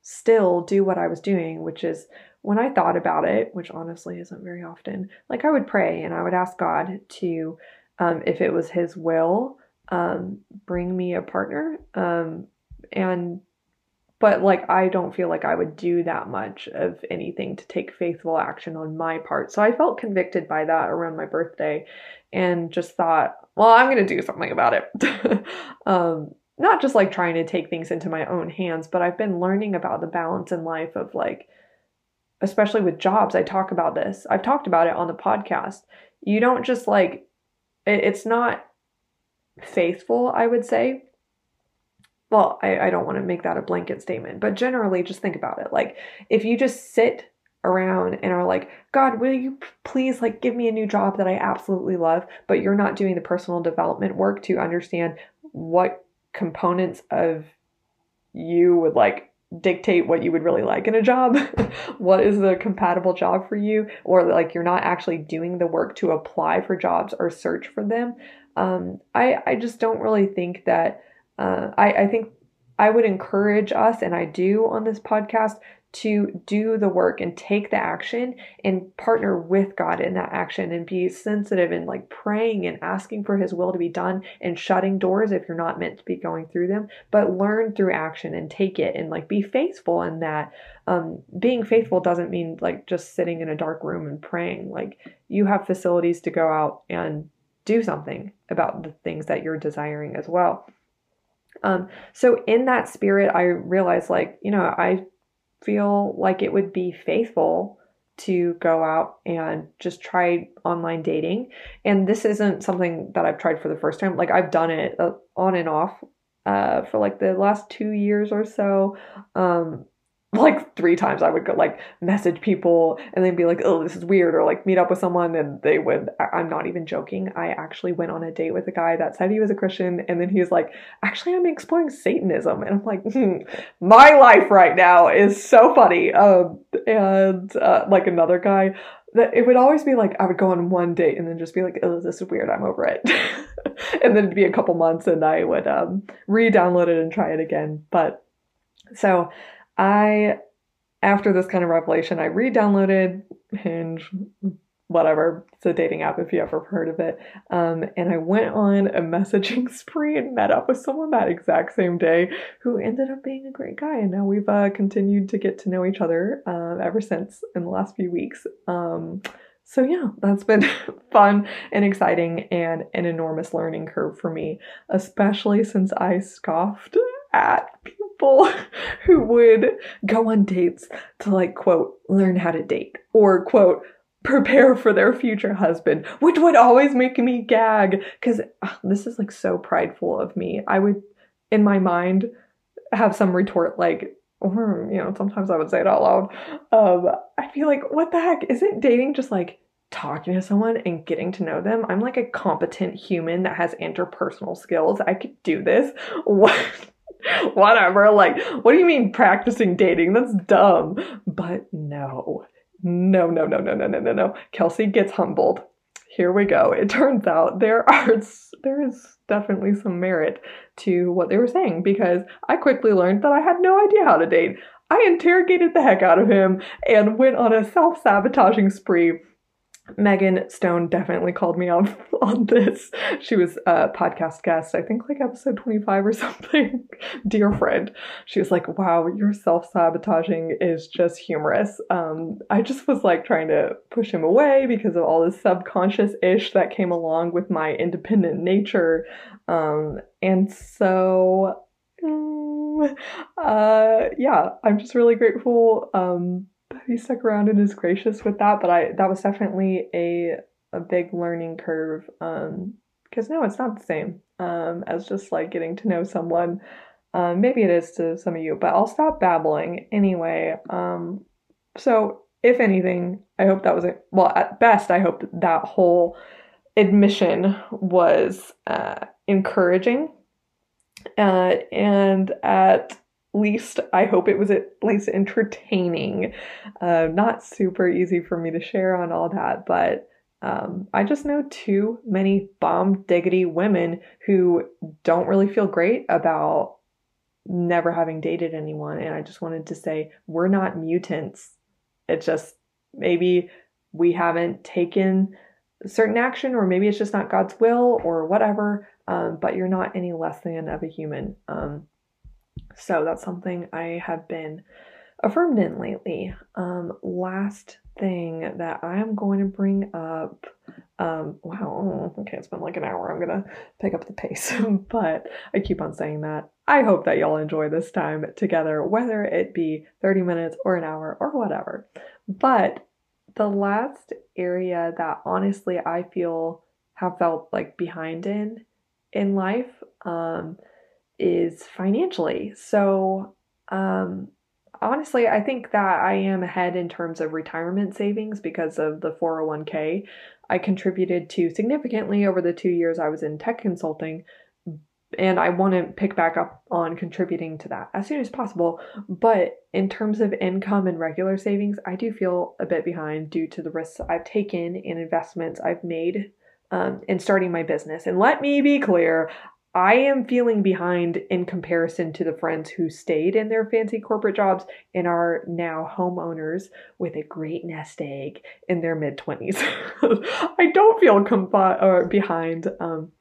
still do what I was doing, which is when I thought about it, which honestly isn't very often, like I would pray and I would ask God to, um, if it was His will, um, bring me a partner. Um, and but like I don't feel like I would do that much of anything to take faithful action on my part. So I felt convicted by that around my birthday and just thought, well, I'm going to do something about it. (laughs) um, not just like trying to take things into my own hands, but I've been learning about the balance in life of like, especially with jobs. I talk about this. I've talked about it on the podcast. You don't just like, it, it's not faithful, I would say, well, I, I don't want to make that a blanket statement, but generally just think about it. Like, if you just sit around and are like, God, will you please like give me a new job that I absolutely love, but you're not doing the personal development work to understand what components of you would like dictate what you would really like in a job (laughs) what is the compatible job for you or like you're not actually doing the work to apply for jobs or search for them um, I, I just don't really think that uh, I, I think I would encourage us, and I do on this podcast, to do the work and take the action and partner with God in that action and be sensitive and like praying and asking for His will to be done and shutting doors if you're not meant to be going through them. But learn through action and take it and like be faithful in that. Um, being faithful doesn't mean like just sitting in a dark room and praying. Like you have facilities to go out and do something about the things that you're desiring as well. Um, so in that spirit, I realized like, you know, I feel like it would be faithful to go out and just try online dating. And this isn't something that I've tried for the first time. Like I've done it uh, on and off uh, for like the last two years or so. Um, like three times I would go like message people and then be like, oh, this is weird, or like meet up with someone and they would, I'm not even joking. I actually went on a date with a guy that said he was a Christian and then he was like, actually, I'm exploring Satanism. And I'm like, hmm, my life right now is so funny. Um, and uh, like another guy, that it would always be like I would go on one date and then just be like, oh, this is weird, I'm over it. (laughs) and then it'd be a couple months and I would um, re download it and try it again. But so, I, after this kind of revelation, I re downloaded Hinge, whatever. It's a dating app if you ever heard of it. Um, and I went on a (laughs) messaging spree and met up with someone that exact same day who ended up being a great guy. And now we've uh, continued to get to know each other uh, ever since in the last few weeks. Um, so yeah, that's been (laughs) fun and exciting and an enormous learning curve for me, especially since I scoffed at people (laughs) who would go on dates to like quote learn how to date or quote prepare for their future husband, which would always make me gag because this is like so prideful of me. I would, in my mind, have some retort like, or, you know, sometimes I would say it out loud. Um, I'd be like, what the heck? Isn't dating just like talking to someone and getting to know them? I'm like a competent human that has interpersonal skills. I could do this. (laughs) What? (laughs) Whatever. Like, what do you mean practicing dating? That's dumb. But no no, no, no, no, no, no, no, no. Kelsey gets humbled. Here we go. It turns out there are (laughs) there is definitely some merit to what they were saying because I quickly learned that I had no idea how to date. I interrogated the heck out of him and went on a self-sabotaging spree Megan Stone definitely called me out (laughs) on this. She was a podcast guest, I think like episode 25 or (laughs) something. Dear friend. She was like, wow, your self sabotaging is just humorous. Um, I just was like trying to push him away because of all this subconscious ish that came along with my independent nature. Um, and so, mm, uh, yeah, I'm just really grateful. Um, he stuck around and is gracious with that. But I that was definitely a a big learning curve. Um, because no, it's not the same um, as just like getting to know someone. Um, maybe it is to some of you, but I'll stop babbling anyway. Um, so if anything, I hope that was it. Well, at best, I hope that whole admission was uh, encouraging. Uh, and at least I hope it was at least entertaining. Uh, not super easy for me to share on all that, but um, I just know too many bomb diggity women who don't really feel great about never having dated anyone. And I just wanted to say, we're not mutants. It's just maybe we haven't taken certain action, or maybe it's just not God's will, or whatever. Um, but you're not any less than of a human. Um, so that's something I have been affirmed in lately. Um, last thing that I'm going to bring up. Um, wow, okay, it's been like an hour. I'm gonna pick up the pace, (laughs) but I keep on saying that. I hope that y'all enjoy this time together, whether it be 30 minutes or an hour or whatever. But the last area that honestly I feel have felt like behind in in life um, is financially. So, um, honestly, I think that I am ahead in terms of retirement savings because of the 401k. I contributed to significantly over the two years I was in tech consulting, and I want to pick back up on contributing to that as soon as possible. But in terms of income and regular savings, I do feel a bit behind due to the risks I've taken and investments I've made um, in starting my business. And let me be clear, I am feeling behind in comparison to the friends who stayed in their fancy corporate jobs and are now homeowners with a great nest egg in their mid 20s. (laughs) I don't feel or behind um,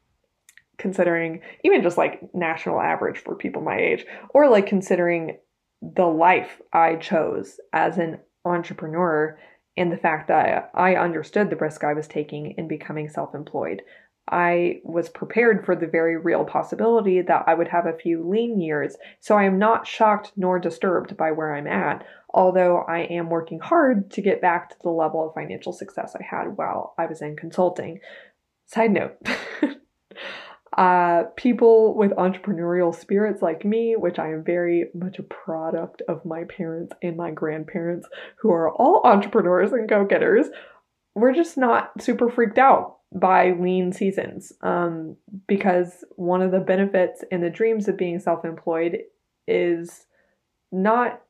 considering even just like national average for people my age or like considering the life I chose as an entrepreneur and the fact that I understood the risk I was taking in becoming self employed. I was prepared for the very real possibility that I would have a few lean years, so I am not shocked nor disturbed by where I'm at, although I am working hard to get back to the level of financial success I had while I was in consulting. Side note. (laughs) uh, people with entrepreneurial spirits like me, which I am very much a product of my parents and my grandparents, who are all entrepreneurs and go getters, we're just not super freaked out by lean seasons um, because one of the benefits and the dreams of being self-employed is not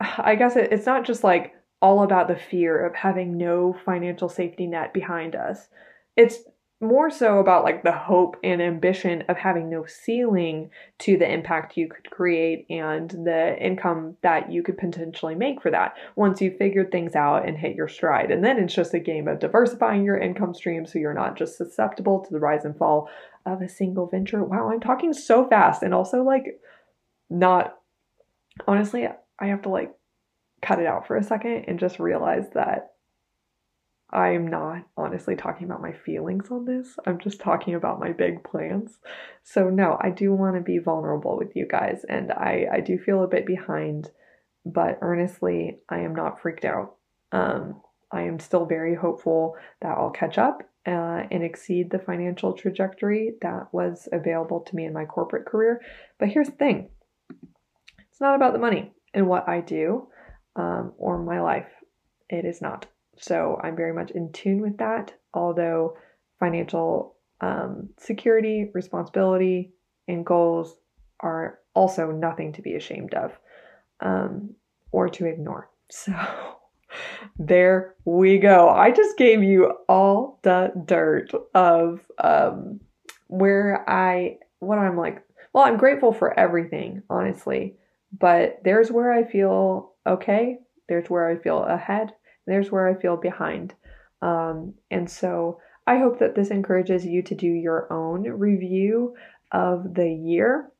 i guess it, it's not just like all about the fear of having no financial safety net behind us. It's more so about like the hope and ambition of having no ceiling to the impact you could create and the income that you could potentially make for that once you've figured things out and hit your stride. And then it's just a game of diversifying your income stream so you're not just susceptible to the rise and fall of a single venture. Wow, I'm talking so fast and also like not honestly, I have to like cut it out for a second and just realize that I'm not honestly talking about my feelings on this. I'm just talking about my big plans. So no, I do want to be vulnerable with you guys and I I do feel a bit behind, but earnestly, I am not freaked out. Um I am still very hopeful that I'll catch up uh, and exceed the financial trajectory that was available to me in my corporate career. But here's the thing it's not about the money and what I do um, or my life. It is not. So I'm very much in tune with that, although financial um, security, responsibility, and goals are also nothing to be ashamed of um, or to ignore. (laughs) So there we go. I just gave you all the dirt of um, where I, what I'm like. Well, I'm grateful for everything, honestly, but there's where I feel okay. There's where I feel ahead. There's where I feel behind. Um, and so I hope that this encourages you to do your own review of the year.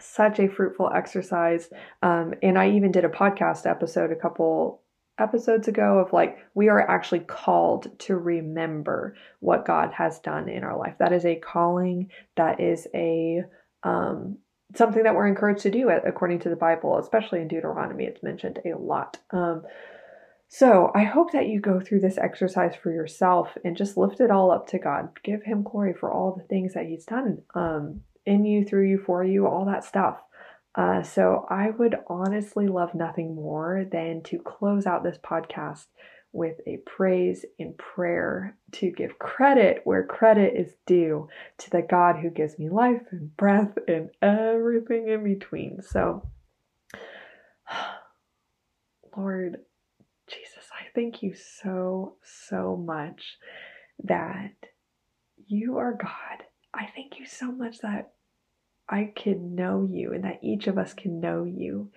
Such a fruitful exercise. Um, and I even did a podcast episode a couple episodes ago of like we are actually called to remember what God has done in our life. That is a calling, that is a um something that we're encouraged to do according to the Bible, especially in Deuteronomy it's mentioned a lot. Um so, I hope that you go through this exercise for yourself and just lift it all up to God. Give him glory for all the things that he's done um in you, through you, for you, all that stuff. Uh, so I would honestly love nothing more than to close out this podcast with a praise and prayer to give credit where credit is due to the God who gives me life and breath and everything in between. So, (sighs) Lord thank you so, so much that you are God. I thank you so much that I can know you and that each of us can know you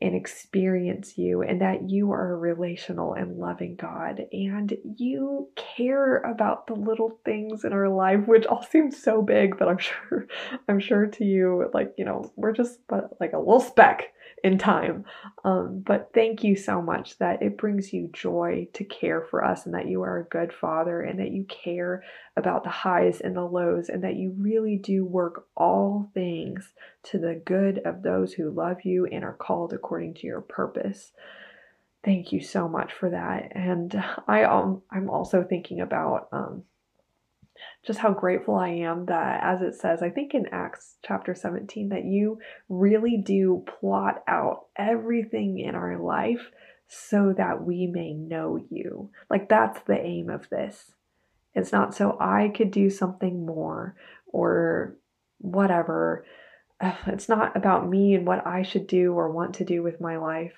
and experience you, and that you are a relational and loving God, and you care about the little things in our life, which all seem so big, but I'm (laughs) sure, I'm sure to you, like, you know, we're just but like a little speck in time. Um, but thank you so much that it brings you joy to care for us and that you are a good father and that you care about the highs and the lows and that you really do work all things to the good of those who love you and are called according to your purpose. Thank you so much for that. And I um, I'm also thinking about um, just how grateful I am that, as it says, I think in Acts chapter 17, that you really do plot out everything in our life so that we may know you. Like, that's the aim of this. It's not so I could do something more or whatever. (sighs) It's not about me and what I should do or want to do with my life.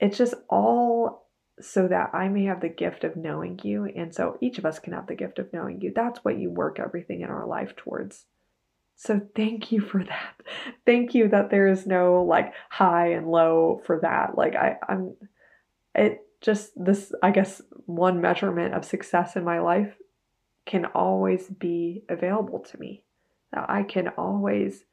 It's just all so that I may have the gift of knowing you. And so each of us can have the gift of knowing you. That's what you work everything in our life towards. So thank you for that. (laughs) Thank you that there is no like high and low for that. Like I, I'm it just this I guess one measurement of success in my life can always be available to me. That I can always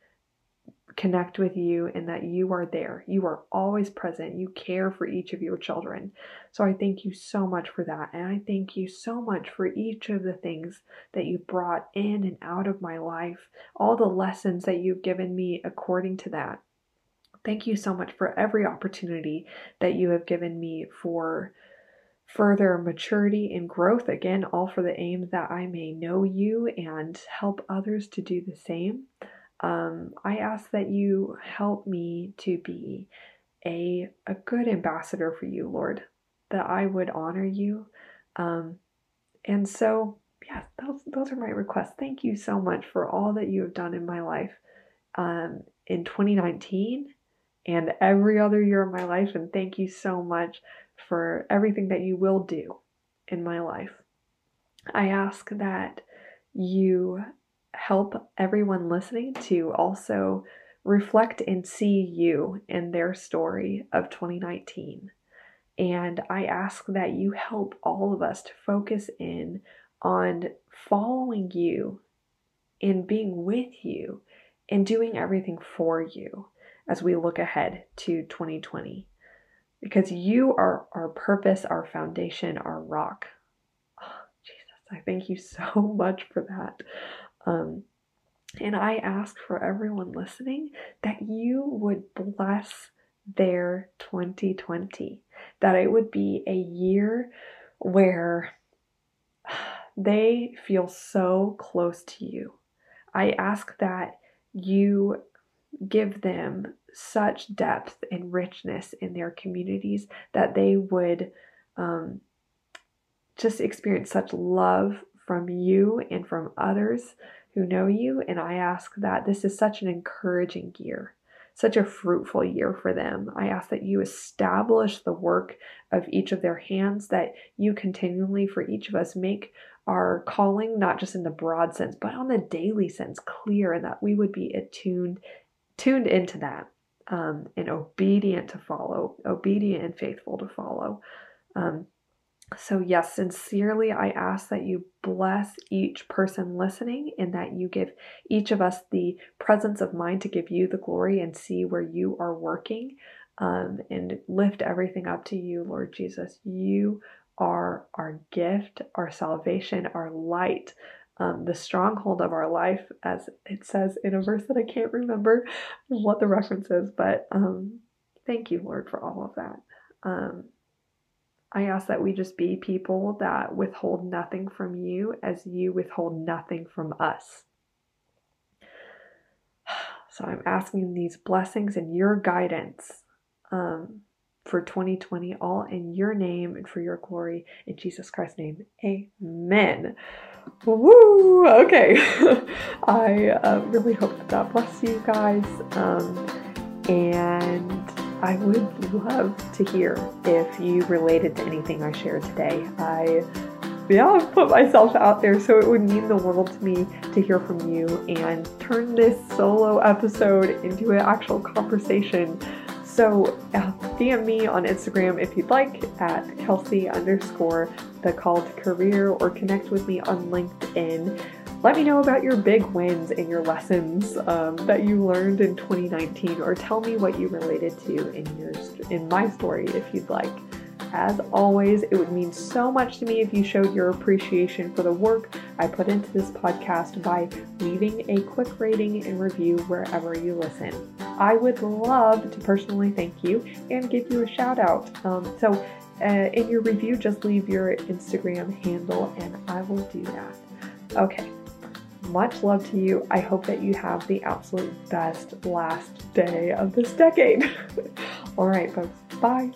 connect with you and that you are there. You are always present. You care for each of your children. So I thank you so much for that. And I thank you so much for each of the things that you brought in and out of my life, all the lessons that you've given me according to that. Thank you so much for every opportunity that you have given me for further maturity and growth. Again, all for the aim that I may know you and help others to do the same. Um, I ask that you help me to be a, a good ambassador for you, Lord, that I would honor you. Um, and so, yeah, those, those are my requests. Thank you so much for all that you have done in my life um, in 2019 and every other year of my life. And thank you so much for everything that you will do in my life. I ask that you help everyone listening to also reflect and see you in their story of 2019. And I ask that you help all of us to focus in on following you and being with you and doing everything for you as we look ahead to 2020. Because you are our purpose, our foundation, our rock. Oh, Jesus, I thank you so (laughs) much for that. Um, and I ask for everyone listening that you would bless their 2020, that it would be a year where they feel so close to you. I ask that you give them such depth and richness in their communities that they would um, just experience such love from you and from others who know you. And I ask that this is such an encouraging year, such a fruitful year for them. I ask that you establish the work of each of their hands, that you continually, for each of us, make our calling, not just in the broad sense, but on the daily sense, clear, and that we would be attuned, tuned into that. Um, and obedient to follow, obedient and faithful to follow. Um, so, yes, sincerely, I ask that you bless each person listening and that you give each of us the presence of mind to give you the glory and see where you are working um, and lift everything up to you, Lord Jesus. You are our gift, our salvation, our light, um, the stronghold of our life, as it says in a verse that I can't remember what the reference is, but um, thank you, Lord, for all of that. I ask that we just be people that withhold nothing from you as you withhold nothing from us. (sighs) So I'm asking these blessings and your guidance um, for 2020, all in your name and for your glory. In Jesus Christ's name, amen. Woo! Okay. (laughs) I uh, really hope that that bless you guys. Um, and I would love to hear if you related to anything I shared today. I yeah, I've put myself out there, so it would mean the world to me to hear from you and turn this solo episode into an actual conversation. So uh, DM me on Instagram if you'd like at Kelsey underscore the called career or connect with me on LinkedIn. Let me know about your big wins and your lessons um, that you learned in 2019, or tell me what you related to in your in my story if you'd like. As always, it would mean so much to me if you showed your appreciation for the work I put into this podcast by leaving a quick rating and review wherever you listen. I would love to personally thank you and give you a shout out. Um, so, uh, in your review, just leave your Instagram handle and I will do that. Okay, much love to you. I hope that you have the absolute best last day of this decade. (laughs) All right, folks. Bye.